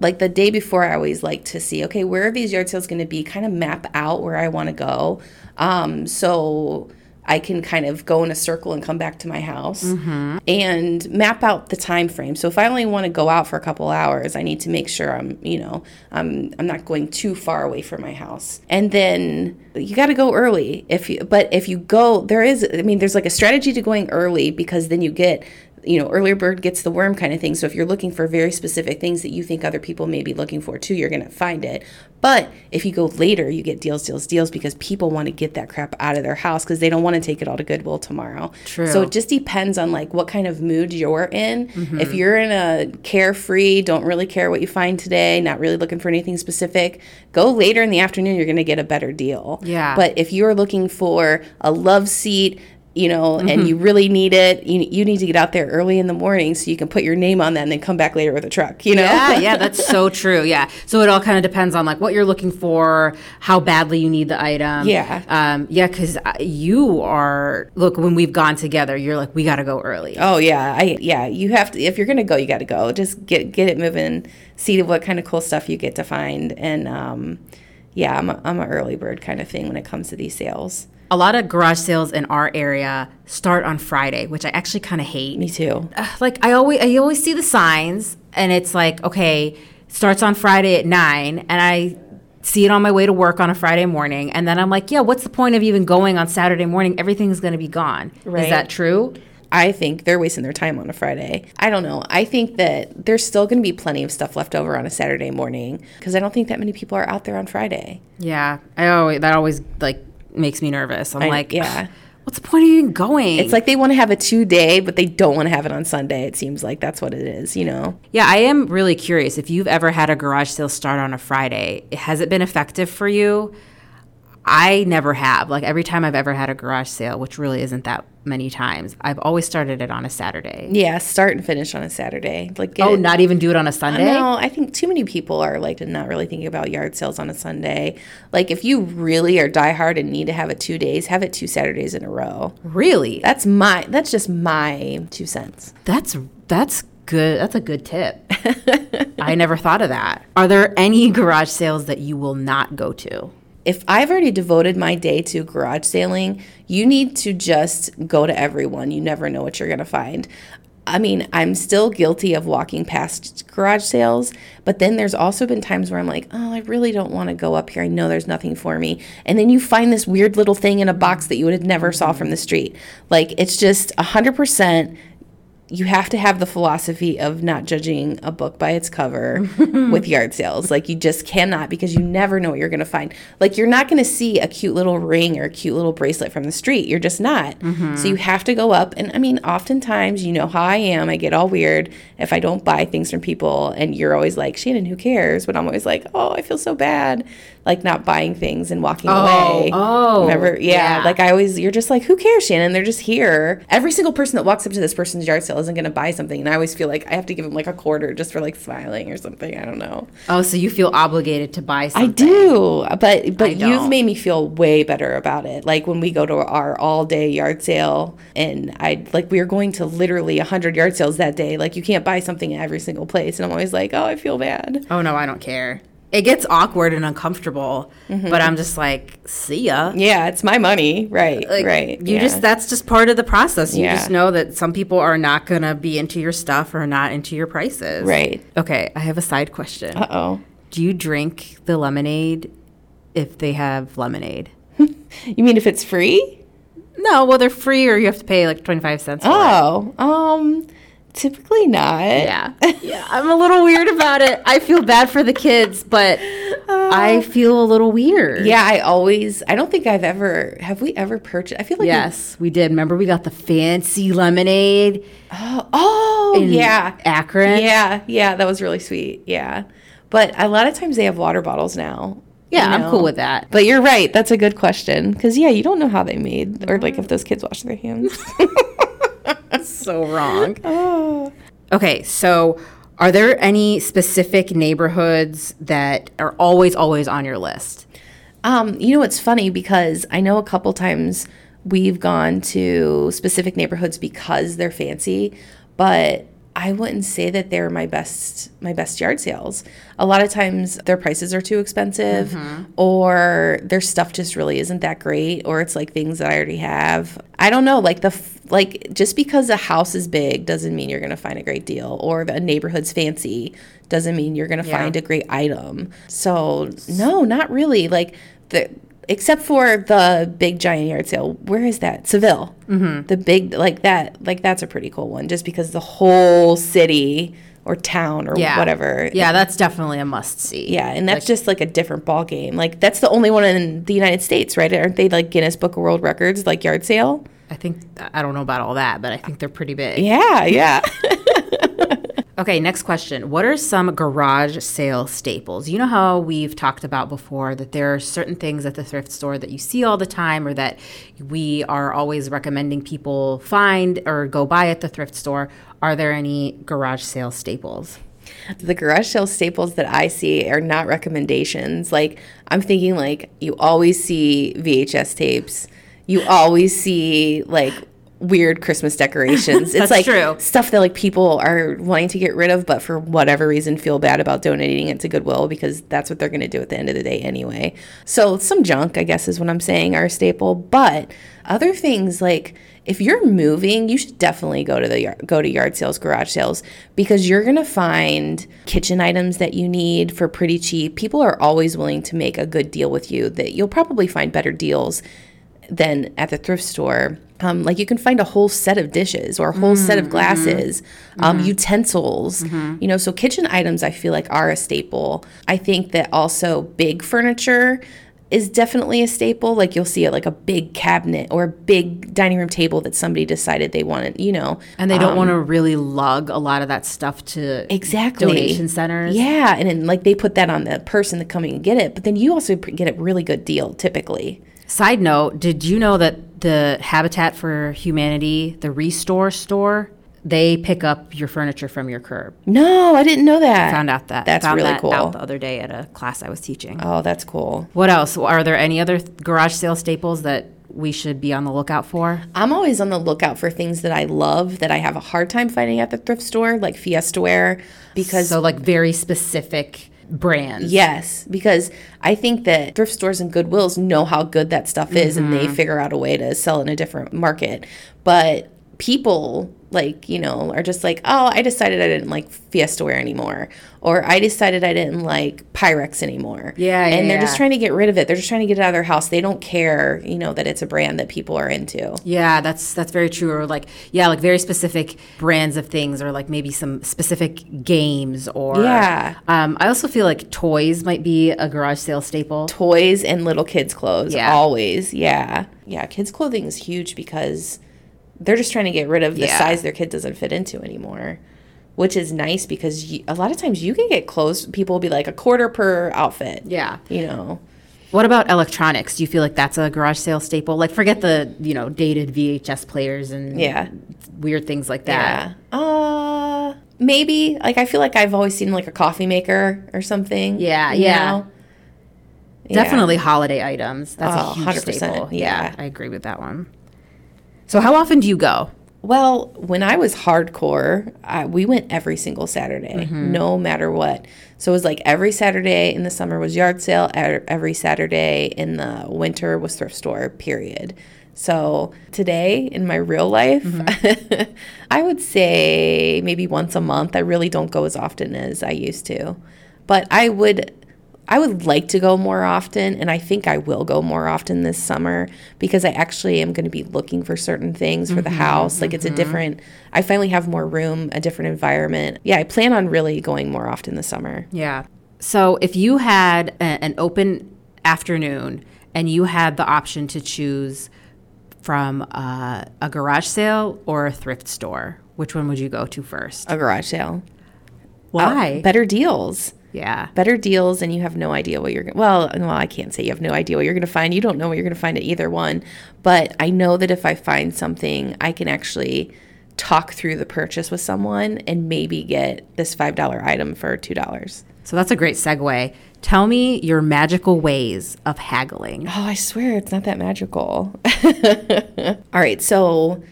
Like, the day before, I always like to see, okay, where are these yard sales going to be? Kind of map out where I want to go. Um, so, I can kind of go in a circle and come back to my house mm-hmm. and map out the time frame. So if I only want to go out for a couple hours, I need to make sure I'm, you know, I'm I'm not going too far away from my house. And then you got to go early. If you but if you go there is I mean there's like a strategy to going early because then you get you know, earlier bird gets the worm kind of thing. So if you're looking for very specific things that you think other people may be looking for too, you're going to find it. But if you go later, you get deals, deals, deals because people want to get that crap out of their house because they don't want to take it all to Goodwill tomorrow. True. So it just depends on like what kind of mood you're in. Mm-hmm. If you're in a carefree, don't really care what you find today, not really looking for anything specific, go later in the afternoon, you're going to get a better deal. Yeah. But if you're looking for a love seat, you know, and you really need it, you, you need to get out there early in the morning so you can put your name on that and then come back later with a truck, you know? Yeah, yeah, that's so true. Yeah. So it all kind of depends on like what you're looking for, how badly you need the item. Yeah. Um, yeah, because you are, look, when we've gone together, you're like, we got to go early. Oh yeah, I yeah. You have to if you're gonna go, you got to go. Just get get it moving. See what kind of cool stuff you get to find, and um, yeah, I'm a, I'm an early bird kind of thing when it comes to these sales. A lot of garage sales in our area start on Friday, which I actually kind of hate. Me too. like I always I always see the signs and it's like okay starts on Friday at 9 and I see it on my way to work on a Friday morning and then I'm like yeah what's the point of even going on Saturday morning everything's going to be gone Right. is that true I think they're wasting their time on a Friday. I don't know. I think that there's still going to be plenty of stuff left over on a Saturday morning because I don't think that many people are out there on Friday. yeah I always that always like makes me nervous I'm I- like yeah. what's the point of even going It's like they want to have a two day, but they don't want to have it on Sunday. It seems like that's what it is, you know? yeah I am really curious if you've ever had a garage sale start on a Friday has it been effective for you I never have. Like every time I've ever had a garage sale, which really isn't that many times, I've always started it on a Saturday. Yeah, start and finish on a Saturday. Like, get Oh, it- not even do it on a Sunday? No, I think too many people are like not really thinking about yard sales on a Sunday. Like if you really are diehard and need to have it two days, have it two Saturdays in a row. Really? That's my that's just my two cents. That's that's good. That's a good tip. I never thought of that. Are there any garage sales that you will not go to? If I've already devoted my day to garage sailing, you need to just go to everyone. You never know what you're going to find. I mean, I'm still guilty of walking past garage sales, but then there's also been times where I'm like, oh, I really don't want to go up here. I know there's nothing for me. And then you find this weird little thing in a box that you would have never saw from the street. Like, it's just 100% you have to have the philosophy of not judging a book by its cover with yard sales. Like you just cannot because you never know what you're going to find. Like you're not going to see a cute little ring or a cute little bracelet from the street. You're just not. Mm-hmm. So you have to go up and I mean oftentimes you know how I am. I get all weird if I don't buy things from people and you're always like, "Shannon, who cares?" But I'm always like, "Oh, I feel so bad." Like not buying things and walking oh, away. oh, Remember? Yeah, yeah. Like I always you're just like, "Who cares, Shannon? They're just here." Every single person that walks up to this person's yard sale isn't going to buy something, and I always feel like I have to give him like a quarter just for like smiling or something. I don't know. Oh, so you feel obligated to buy something. I do, but but you've made me feel way better about it. Like when we go to our all day yard sale, and I like we are going to literally hundred yard sales that day. Like you can't buy something at every single place, and I'm always like, oh, I feel bad. Oh no, I don't care. It gets awkward and uncomfortable, Mm-hmm. but I'm just like, see ya. Yeah, it's my money, right? Like, right. You yeah. just that's just part of the process. You Yeah. just know that some people are not gonna be into your stuff or not into your prices. right. Okay, I have a side question. Uh oh. Do you drink the lemonade if they have lemonade? You mean if it's free? No, well they're free or you have to pay like twenty five cents. It. Oh, um, typically not. Yeah. Yeah. I'm a little weird about it. I feel bad for the kids, but uh, I feel a little weird. Yeah, I always. I don't think I've ever. Have we ever purchased? I feel like. Yes, we did. Remember we got the fancy lemonade Oh, oh yeah. Akron? Yeah, yeah, that was really sweet. Yeah. But a lot of times they have water bottles now. Yeah, you I'm cool with that. But you're right. That's a good question. Because, yeah, you don't know how they made, or like if those kids wash their hands. so wrong. oh. Okay, so are there any specific neighborhoods that are always, always on your list? Um, you know, it's funny because I know a couple times we've gone to specific neighborhoods because they're fancy, but I wouldn't say that they're my best my best yard sales. A lot of times their prices are too expensive mm-hmm. or their stuff just really isn't that great or it's like things that I already have. I don't know, like the like just because a house is big doesn't mean you're going to find a great deal or a neighborhood's fancy doesn't mean you're going to Yeah. find a great item. So, no, not really. Like the except for the big giant yard sale. Where is that? Seville. Mm-hmm. The big like that like that's a pretty cool one just because the whole city or town or Yeah. whatever. Yeah, that's definitely a must see. Yeah, and that's just like a different ball game. Like that's the only one in the United States, right? Aren't they like Guinness Book of World Records like yard sale? I think, I don't know about all that, but I think they're pretty big. Yeah, yeah. Okay, next question. What are some garage sale staples? You know how we've talked about before that there are certain things at the thrift store that you see all the time or that we are always recommending people find or go buy at the thrift store. Are there any garage sale staples? the garage sale staples that I see are not recommendations. Like I'm thinking like you always see VHS tapes. You always see like weird Christmas decorations. It's like true. stuff that like people are wanting to get rid of but for whatever reason feel bad about donating it to Goodwill because that's what they're going to do at the end of the day anyway. So some junk I guess is what I'm saying are a staple, but other things like if you're moving, you should definitely go to the yard, go to yard sales, garage sales because you're going to find kitchen items that you need for pretty cheap. People are always willing to make a good deal with you that you'll probably find better deals than at the thrift store. Um, like you can find a whole set of dishes or a whole set of glasses, um, utensils, you know. So kitchen items, I feel like are a staple. I think that also big furniture is definitely a staple. Like you'll see it like a big cabinet or a big dining room table that somebody decided they wanted, you know. And they don't want to really lug a lot of that stuff to Exactly. donation centers. Yeah, and then like they put that on the person that coming and get it, but then you also get a really good deal typically. Side note, did you know that the Habitat for Humanity, the ReStore store, they pick up your furniture from your curb? No, I didn't know that. I Found out that. That's found really that cool. out the other day at a class I was teaching. Oh, that's cool. What else? Are there any other th- garage sale staples that we should be on the lookout for? I'm always on the lookout for things that I love that I have a hard time finding at the thrift store, like Fiesta Wear, because So, like very specific brands. yes, because I think that thrift stores and Goodwills know how good that stuff is, and they mm-hmm. figure out a way to sell in a different market. But people like you know are just like oh i decided i didn't like fiestaware anymore or i decided i didn't like pyrex anymore Yeah, yeah, and they're yeah. just trying to get rid of it they're just trying to get it out of their house they don't care you know that it's a brand that people are into Yeah, that's that's very true. Or like, yeah, like very specific brands of things, or like maybe some specific games, or Yeah. Um, I also feel like toys might be a garage sale staple. toys and little kids clothes Yeah. always yeah yeah kids clothing is huge because they're just trying to get rid of the Yeah. size their kid doesn't fit into anymore which is nice because you, a lot of times you can get clothes people will be like a quarter per outfit Yeah. you know What about electronics? Do you feel like that's a garage sale staple? Like, forget the you know dated VHS players and Yeah. weird things like that. yeah uh maybe like i feel like i've always seen like a coffee maker or something Yeah, yeah. know? Yeah. Definitely holiday items. That's Oh, a huge 100%, staple. yeah. I agree with that one. So, how often do you go? Well, when I was hardcore, I, we went every single Saturday, mm-hmm. no matter what. So it was like every Saturday in the summer was yard sale, every Saturday in the winter was thrift store, period. So today in my real life, mm-hmm. I would say maybe once a month. I really don't go as often as I used to. But I would I would like to go more often, and I think I will go more often this summer because I actually am going to be looking for certain things for the mm-hmm, house. Like it's a mm-hmm. different, I finally have more room, a different environment. Yeah, I plan on really going more often this summer. Yeah. So if you had a, an open afternoon and you had the option to choose from uh, a garage sale or a thrift store, which one would you go to first? A garage sale. Why? Uh, better deals. Yeah. Better deals, and you have no idea what you're going well, well, I can't say you have no idea what you're going to find. You don't know what you're going to find at either one. But I know that if I find something, I can actually talk through the purchase with someone and maybe get this $5 item for $2. So that's a great segue. Tell me your magical ways of haggling. Oh, I swear it's not that magical. All right, so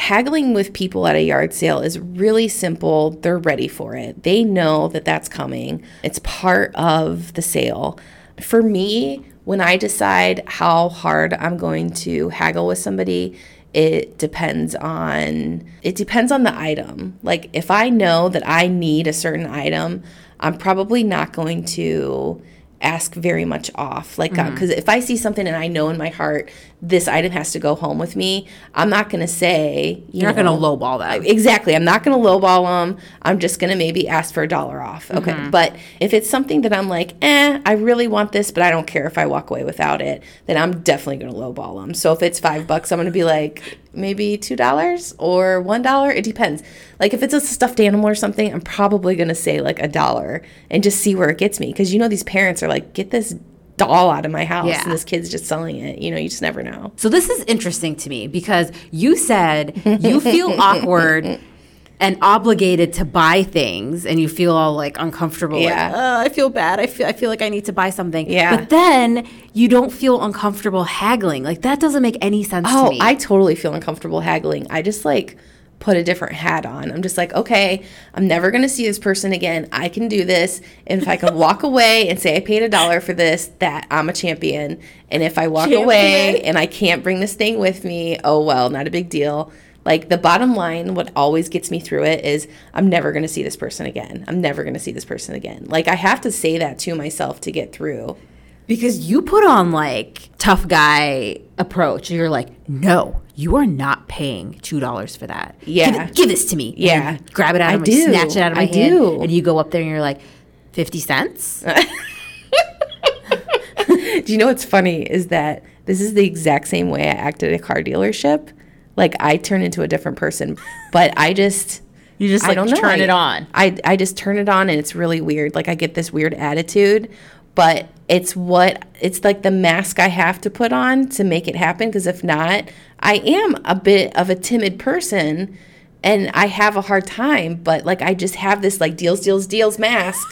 haggling with people at a yard sale is really simple. They're ready for it. They know that that's coming. It's part of the sale. For me, when I decide how hard I'm going to haggle with somebody, it depends on it depends on the item. Like if I know that I need a certain item, I'm probably not going to ask very much off like because if i see something and i know in my heart this item has to go home with me i'm not going to say you You're not going to lowball that. Exactly. I'm not going to lowball them. I'm just going to maybe ask for a dollar off. Okay. Mm-hmm. But if it's something that I'm like, eh, I really want this, but I don't care if I walk away without it, then I'm definitely going to lowball them. So if it's five bucks, I'm going to be like, maybe $2 or $1. It depends. Like if it's a stuffed animal or something, I'm probably going to say like a dollar and just see where it gets me. Cause you know, these parents are like, get this doll out of my house Yeah. and this kid's just selling it. You know, you just never know. So this is interesting to me because you said you feel awkward and obligated to buy things and you feel all like uncomfortable Yeah. like oh, I feel bad I feel I feel like I need to buy something Yeah. but then you don't feel uncomfortable haggling like that doesn't make any sense to Oh, me I totally feel uncomfortable haggling. I just like put a different hat on. I'm just like, okay, I'm never going to see this person again. I can do this. And if I can walk away and say I paid a dollar for this, that I'm a champion. And if I walk away and I can't bring this thing with me, oh well, not a big deal. Like the bottom line, what always gets me through it is I'm never going to see this person again. I'm never going to see this person again. Like I have to say that to myself to get through. because you put on like tough guy approach you're like no you are not paying two dollars for that Yeah. give, it- give this to me Yeah. Grab it out I of my do. snatch it out of my I hand do. and you go up there and you're like 50 cents Do you know what's funny is that this is the exact same way I act at a car dealership. Like I turn into a different person, but I just You just I like don't know. turn I- it on. I I just turn it on and it's really weird. Like I get this weird attitude, but it's what it's like the mask I have to put on to make it happen because if not, I am a bit of a timid person and I have a hard time, but like I just have this like deals deals deals mask.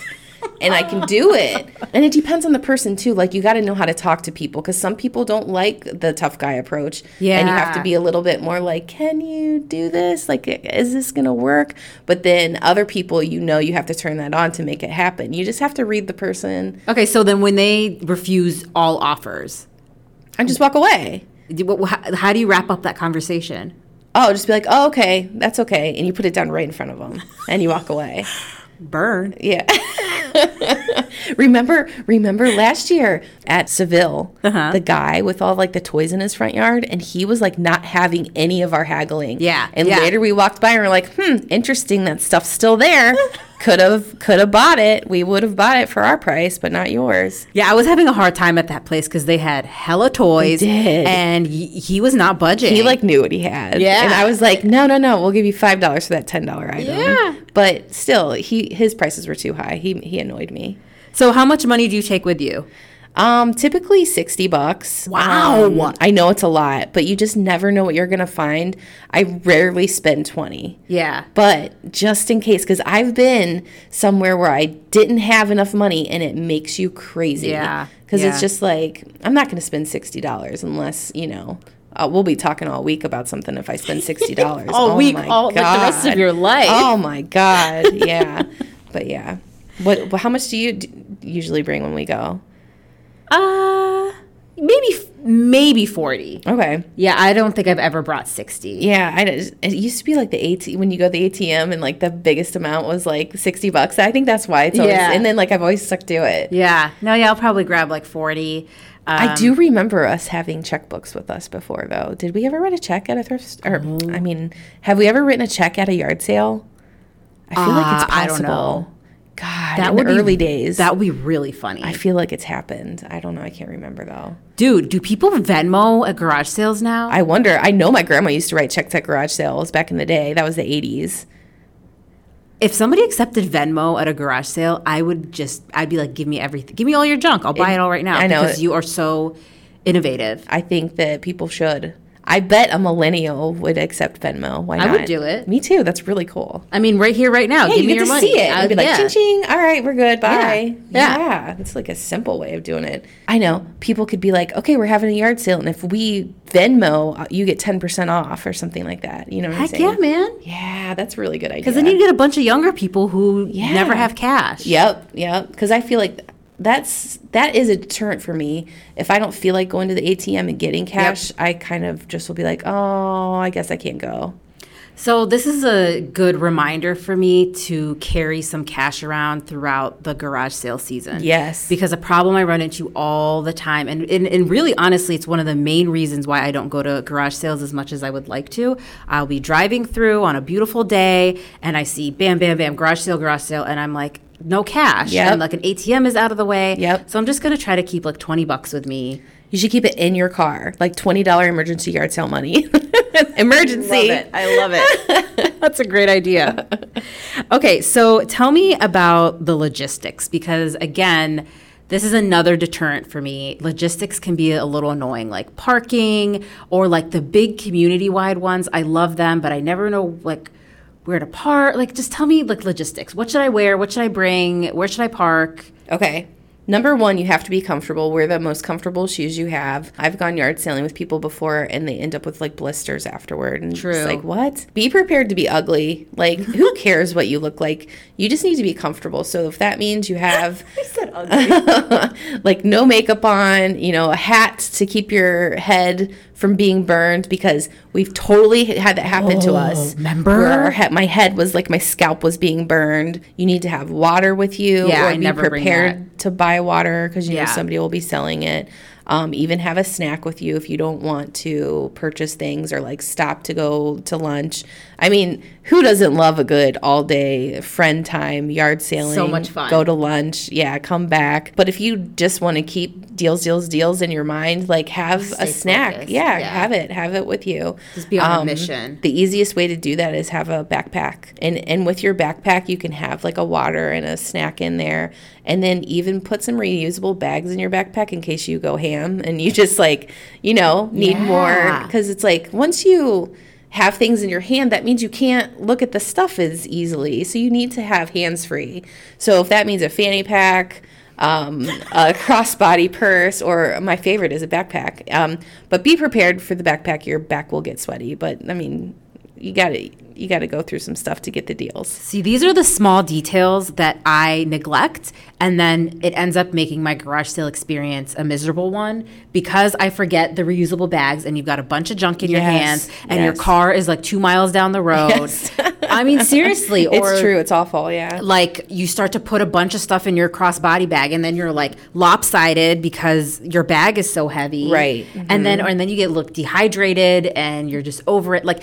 And I can do it. And it depends on the person too. Like you got to know how to talk to people because some people don't like the tough guy approach. Yeah, And you have to be a little bit more like, can you do this? Like, is this going to work? But then other people, you know, you have to turn that on to make it happen. You just have to read the person Okay, so then when they refuse all offers, I just walk away. how, how do you wrap up that conversation? Oh, just be like, oh, okay, that's okay. And you put it down right in front of them and you walk away. Burn. Yeah. remember, remember last year at Seville, Uh-huh. the guy with all like the toys in his front yard, and he was like not having any of our haggling. Yeah, And yeah. later we walked by and we're like, hmm, interesting. That stuff's still there. could have, could have bought it. We would have bought it for our price, but not yours. Yeah, I was having a hard time at that place because they had hella toys. did. And he, he was not budging. He like knew what he had. Yeah. And I was like, no, no, no, we'll give you five dollars for that ten dollar item. Yeah. But still, he his prices were too high. He he annoyed me. So, how much money do you take with you? Um, typically sixty bucks. Wow. Um, I know it's a lot, but you just never know what you're gonna find. I rarely spend twenty. Yeah. But just in case, because I've been somewhere where I didn't have enough money and it makes you crazy. Yeah, Because yeah. it's just like, I'm not going to spend $60 unless, you know, uh, we'll be talking all week about something if I spend $60. All Oh week, all- like the rest of your life. Oh my God. Yeah. but yeah. What, how much do you d- usually bring when we go? Uh, maybe, maybe 40. Okay. Yeah, I don't think I've ever brought 60. Yeah, I, it used to be like the AT when you go to the ATM and like the biggest amount was like sixty bucks. I think that's why it's always, Yeah. and then like I've always stuck to it. Yeah. No, yeah, I'll probably grab like 40. Um, I do remember us having checkbooks with us before, though. Did we ever write a check at a thrift? St- or Oh. I mean, have we ever written a check at a yard sale? I feel like it's Uh, possible. God, That in would the be- early days. That would be really funny. I feel like it's happened. I don't know. I can't remember though. Dude, do people Venmo at garage sales now? I wonder. I know my grandma used to write checks at garage sales back in the day. That was the eighties. if somebody accepted Venmo at a garage sale, I would just, I'd be like, give me everything. Give me all your junk. I'll buy it, all right now. I know. Because you are so innovative. I think that people should. I bet a millennial would accept Venmo. Why not? I would do it. Me too. That's really cool. I mean, right here, right now. Yeah, give you me get your to money. see it. I- I'd be like, yeah. ching ching. All right, we're good. Bye. Yeah. Yeah. It's like a simple way of doing it. I know people could be like, okay, we're having a yard sale, and if we Venmo, uh, you get ten percent off or something like that. You know what I'm Heck saying? yeah, man. Yeah, that's a really good idea. Because then you get a bunch of younger people who Yeah. never have cash. Yep, yep. Because I feel like that's that is a deterrent for me. If I don't feel like going to the ATM and getting cash, I kind of just will be like, oh, I guess I can't go. So this is a good reminder for me to carry some cash around throughout the garage sale season. Yes. Because a problem I run into all the time, and, and, and really honestly, it's one of the main reasons why I don't go to garage sales as much as I would like to. I'll be driving through on a beautiful day and I see bam, bam, bam, garage sale, garage sale, and I'm like, no cash. Yep. And like an ATM is out of the way. Yep. So I'm just going to try to keep like 20 bucks with me. You should keep it in your car, like twenty dollar emergency yard sale money. emergency. I love it. That's a great idea. Okay, so tell me about the logistics because again, this is another deterrent for me. Logistics can be a little annoying, like parking or like the big community-wide ones. I love them, but I never know like where to park. Like just tell me like logistics. What should I wear? What should I bring? Where should I park? Okay. Number one, you have to be comfortable. Wear the most comfortable shoes you have. I've gone yard sailing with people before and they end up with like blisters afterward. And True. It's like, what? Be prepared to be ugly. Like, who cares what you look like? You just need to be comfortable. So if that means you have like no makeup on, you know, a hat to keep your head from being burned because we've totally had that happen to oh, us. remember? Where our he- my head was like my scalp was being burned. You need to have water with you Yeah, or I be prepared to buy water because you Yeah. know somebody will be selling it. Um, even have a snack with you if you don't want to purchase things or like stop to go to lunch. I mean, who doesn't love a good all day friend time, yard sailing? much fun. Go to lunch, yeah, come back. But if you just want to keep deals, deals, deals in your mind, like have Stay a snack. Yeah, yeah. have it, have it with you. Just be on a Um, mission. The easiest way to do that is have a backpack. And and with your backpack you can have like a water and a snack in there. And then even put some reusable bags in your backpack in case you go ham and you just like, you know, need more cuz it's like once you have things in your hand that means you can't look at the stuff as easily. So you need to have hands free. So if that means a fanny pack, um, a crossbody purse, or my favorite is a backpack. Um, but be prepared for the backpack. Your back will get sweaty, but I mean, you got to you got to go through some stuff to get the deals. See, these are the small details that I neglect, and then it ends up making my garage sale experience a miserable one because I forget the reusable bags, and you've got a bunch of junk in your hands, and your car is like two miles down the road. Yes. I mean, seriously, or it's true. It's awful. Yeah. like you start to put a bunch of stuff in your crossbody bag and then you're like lopsided because your bag is so heavy Right. Mm-hmm. and then and then you get look dehydrated and you're just over it like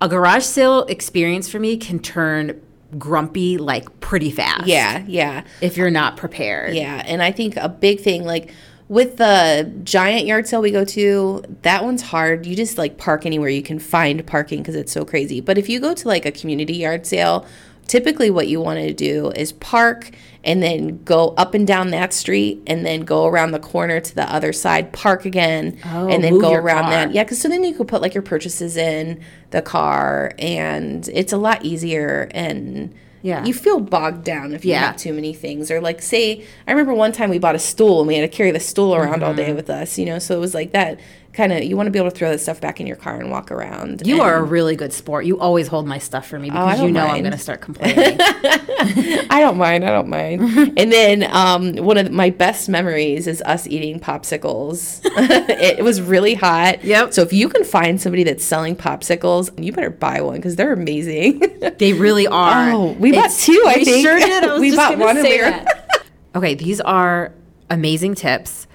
a garage sale experience for me can turn grumpy like pretty fast Yeah. Yeah. if you're not prepared Yeah, and I think a big thing like with the giant yard sale we go to, that one's hard. You just like park anywhere you can find parking because it's so crazy. But if you go to like a community yard sale, typically what you want to do is park and then go up and down that street and then go around the corner to the other side, park again, Oh, and then go around car. that. Yeah, because so then you could put like your purchases in the car and it's a lot easier and Yeah. you feel bogged down if you Yeah. have too many things or like say i remember one time we bought a stool and we had to carry the stool around all Mm-hmm. day with us you know so it was like that kind of you want to be able to throw that stuff back in your car and walk around you are a really good sport. You always hold my stuff for me I because you don't know i'm going to start complaining. I don't mind i don't mind. And then um, one of my best memories is us eating popsicles. It was really hot. Yep. so if you can find somebody that's selling popsicles you better buy one because they're amazing. They really are. Oh, we bought two, I we think. sure did. I We bought one say that. okay these are amazing tips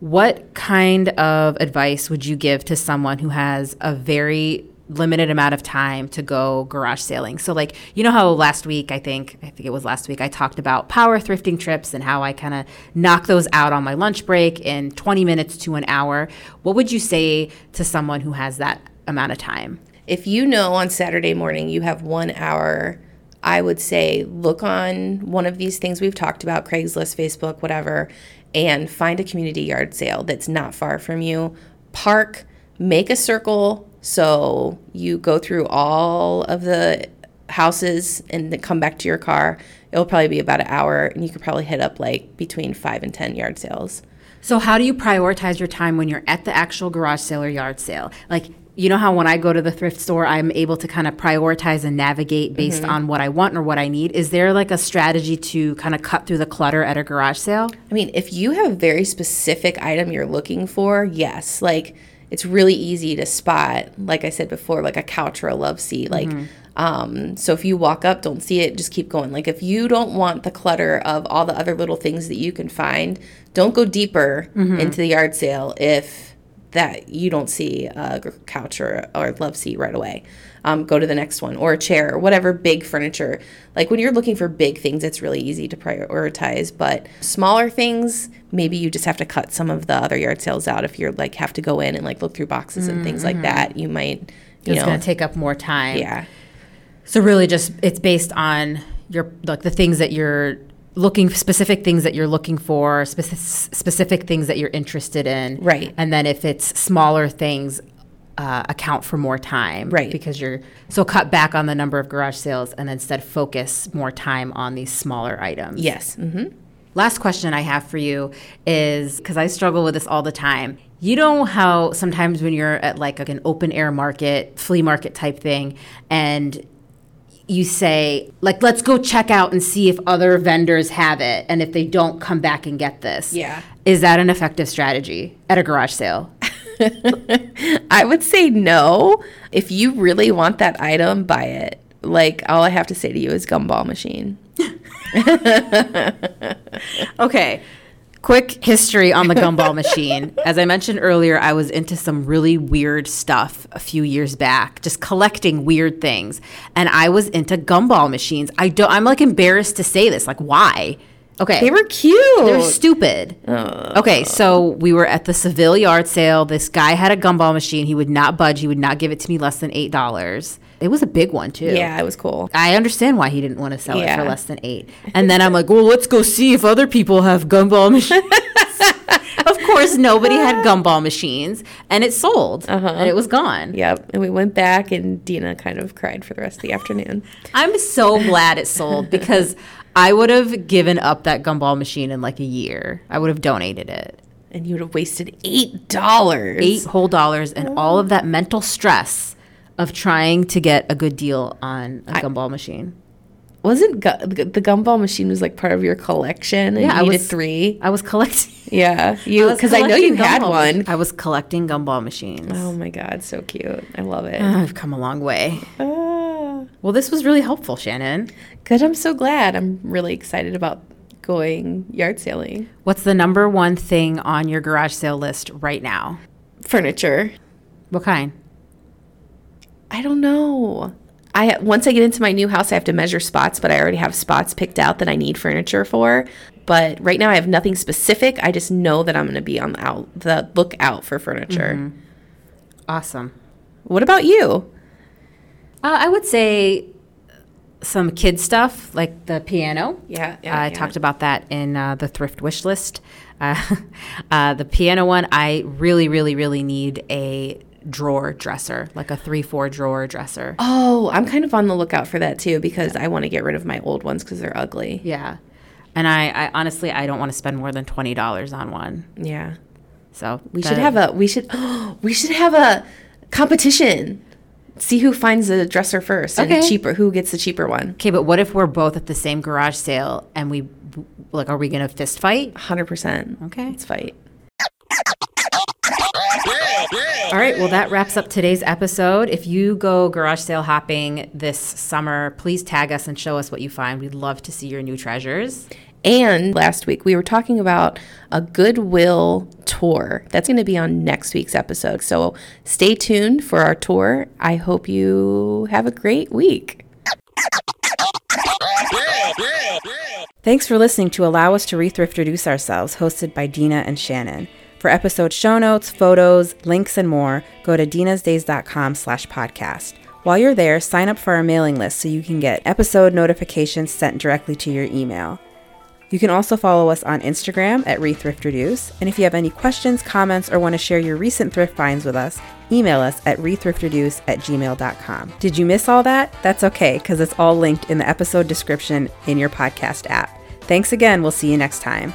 what kind of advice would you give to someone who has a very limited amount of time to go garage sailing? So like you know how last week i think i think it was last week i talked about power thrifting trips and how i kind of knock those out on my lunch break in 20 minutes to an hour. What would you say to someone who has that amount of time? If you know on Saturday morning you have one hour, I would say look on one of these things we've talked about Craigslist, Facebook, whatever, and find a community yard sale that's not far from you. Park, make a circle so you go through all of the houses and then come back to your car. It'll probably be about an hour, and you could probably hit up like between five and 10 yard sales. So how do you prioritize your time when you're at the actual garage sale or yard sale? Like you know how when I go to the thrift store, I'm able to kind of prioritize and navigate based mm-hmm. on what I want or what I need. Is there like a strategy to kind of cut through the clutter at a garage sale? I mean, if you have a very specific item you're looking for, yes, like it's really easy to spot. Like I said before, like a couch or a love seat. Like, mm-hmm. um, so if you walk up, don't see it, just keep going. Like if you don't want the clutter of all the other little things that you can find, don't go deeper mm-hmm. into the yard sale if that you don't see a couch or, or love seat right away. Um, go to the next one or a chair or whatever big furniture. Like when you're looking for big things, it's really easy to prioritize. But smaller things, maybe you just have to cut some of the other yard sales out. If you're like have to go in and like look through boxes and things like that, you might, you It's know, going to take up more time. yeah, So really, just it's based on your like the things that you're looking specific things that you're looking for, specific specific things that you're interested in, Right. And then if it's smaller things, uh, account for more time, Right. Because you're so cut back on the number of garage sales and instead focus more time on these smaller items. yes, hmm Last question I have for you is because I struggle with this all the time. You know how sometimes when you're at like an open air market, flea market type thing, and you say, like, let's go check out and see if other vendors have it. And if they don't, come back and get this. Yeah. Is that an effective strategy at a garage sale? I would say no. If you really want that item, buy it. Like all I have to say to you is gumball machine. Okay. Quick history on the gumball machine. As I mentioned earlier, I was into some really weird stuff a few years back, just collecting weird things. And I was into gumball machines. I don't I'm like embarrassed to say this. Like why? Okay. They were cute. They're stupid. Oh. Okay, so we were at the Seville yard sale. This guy had a gumball machine. He would not budge. He would not give it to me less than eight dollars. It was a big one too. yeah, it was cool. I understand why he didn't want to sell it for less than eight. And then I'm like, well, let's go see if other people have gumball machines. of course, nobody had gumball machines, and it sold, uh-huh. and it was gone. Yep. And we went back, and Dina kind of cried for the rest of the afternoon. I'm so glad it sold because I would have given up that gumball machine in like a year. I would have donated it. And you would have wasted eight dollars. Eight whole dollars and all of that mental stress of trying to get a good deal on a gumball machine. Wasn't gu- the gumball machine was like part of your collection? And Yeah, I was- three. I was collecting. Yeah, you because I know you had one. I was collecting gumball machines. Oh my god, so cute! I love it. I've come a long way. Ah. Well, this was really helpful, Shannon. Good. I'm so glad. I'm really excited about going yard sailing. What's the number one thing on your garage sale list right now? Furniture. What kind? I don't know. I once I get into my new house, I have to measure spots, but I already have spots picked out that I need furniture for. But right now, I have nothing specific. I just know that I'm going to be on the out the lookout for furniture. Awesome. What about you? Uh, I would say some kid stuff like the piano. Yeah, yeah. I talked about that in uh, the thrift wish list. Uh, uh, the piano one, I really, really, really need a drawer dresser, like a three, four drawer dresser. Oh, I'm kind of on the lookout for that too because I want to get rid of my old ones because they're ugly. Yeah. And I, I honestly, I don't want to spend more than twenty dollars on one. Yeah, So we should have a we should oh, we should have a competition. See who finds the dresser first and Okay. cheaper. Who gets the cheaper one? Okay, but what if we're both at the same garage sale and we, like, are we gonna fist fight? Hundred percent. Okay. Let's fight. All right, well, that wraps up today's episode. If you go garage sale hopping this summer, please tag us and show us what you find. We'd love to see your new treasures. And last week we were talking about a Goodwill tour. That's going to be on next week's episode. So stay tuned for our tour. I hope you have a great week. Thanks for listening to Allow Us to Rethrift Reduce Ourselves, hosted by Dina and Shannon. For episode show notes, photos, links, and more, go to dinasdays.com slash podcast. While you're there, sign up for our mailing list so you can get episode notifications sent directly to your email. You can also follow us on Instagram at ReThriftReduce, and if you have any questions, comments, or want to share your recent thrift finds with us, email us at rethriftreduce at gmail.com. Did you miss all that? That's okay, because it's all linked in the episode description in your podcast app. Thanks again. We'll see you next time.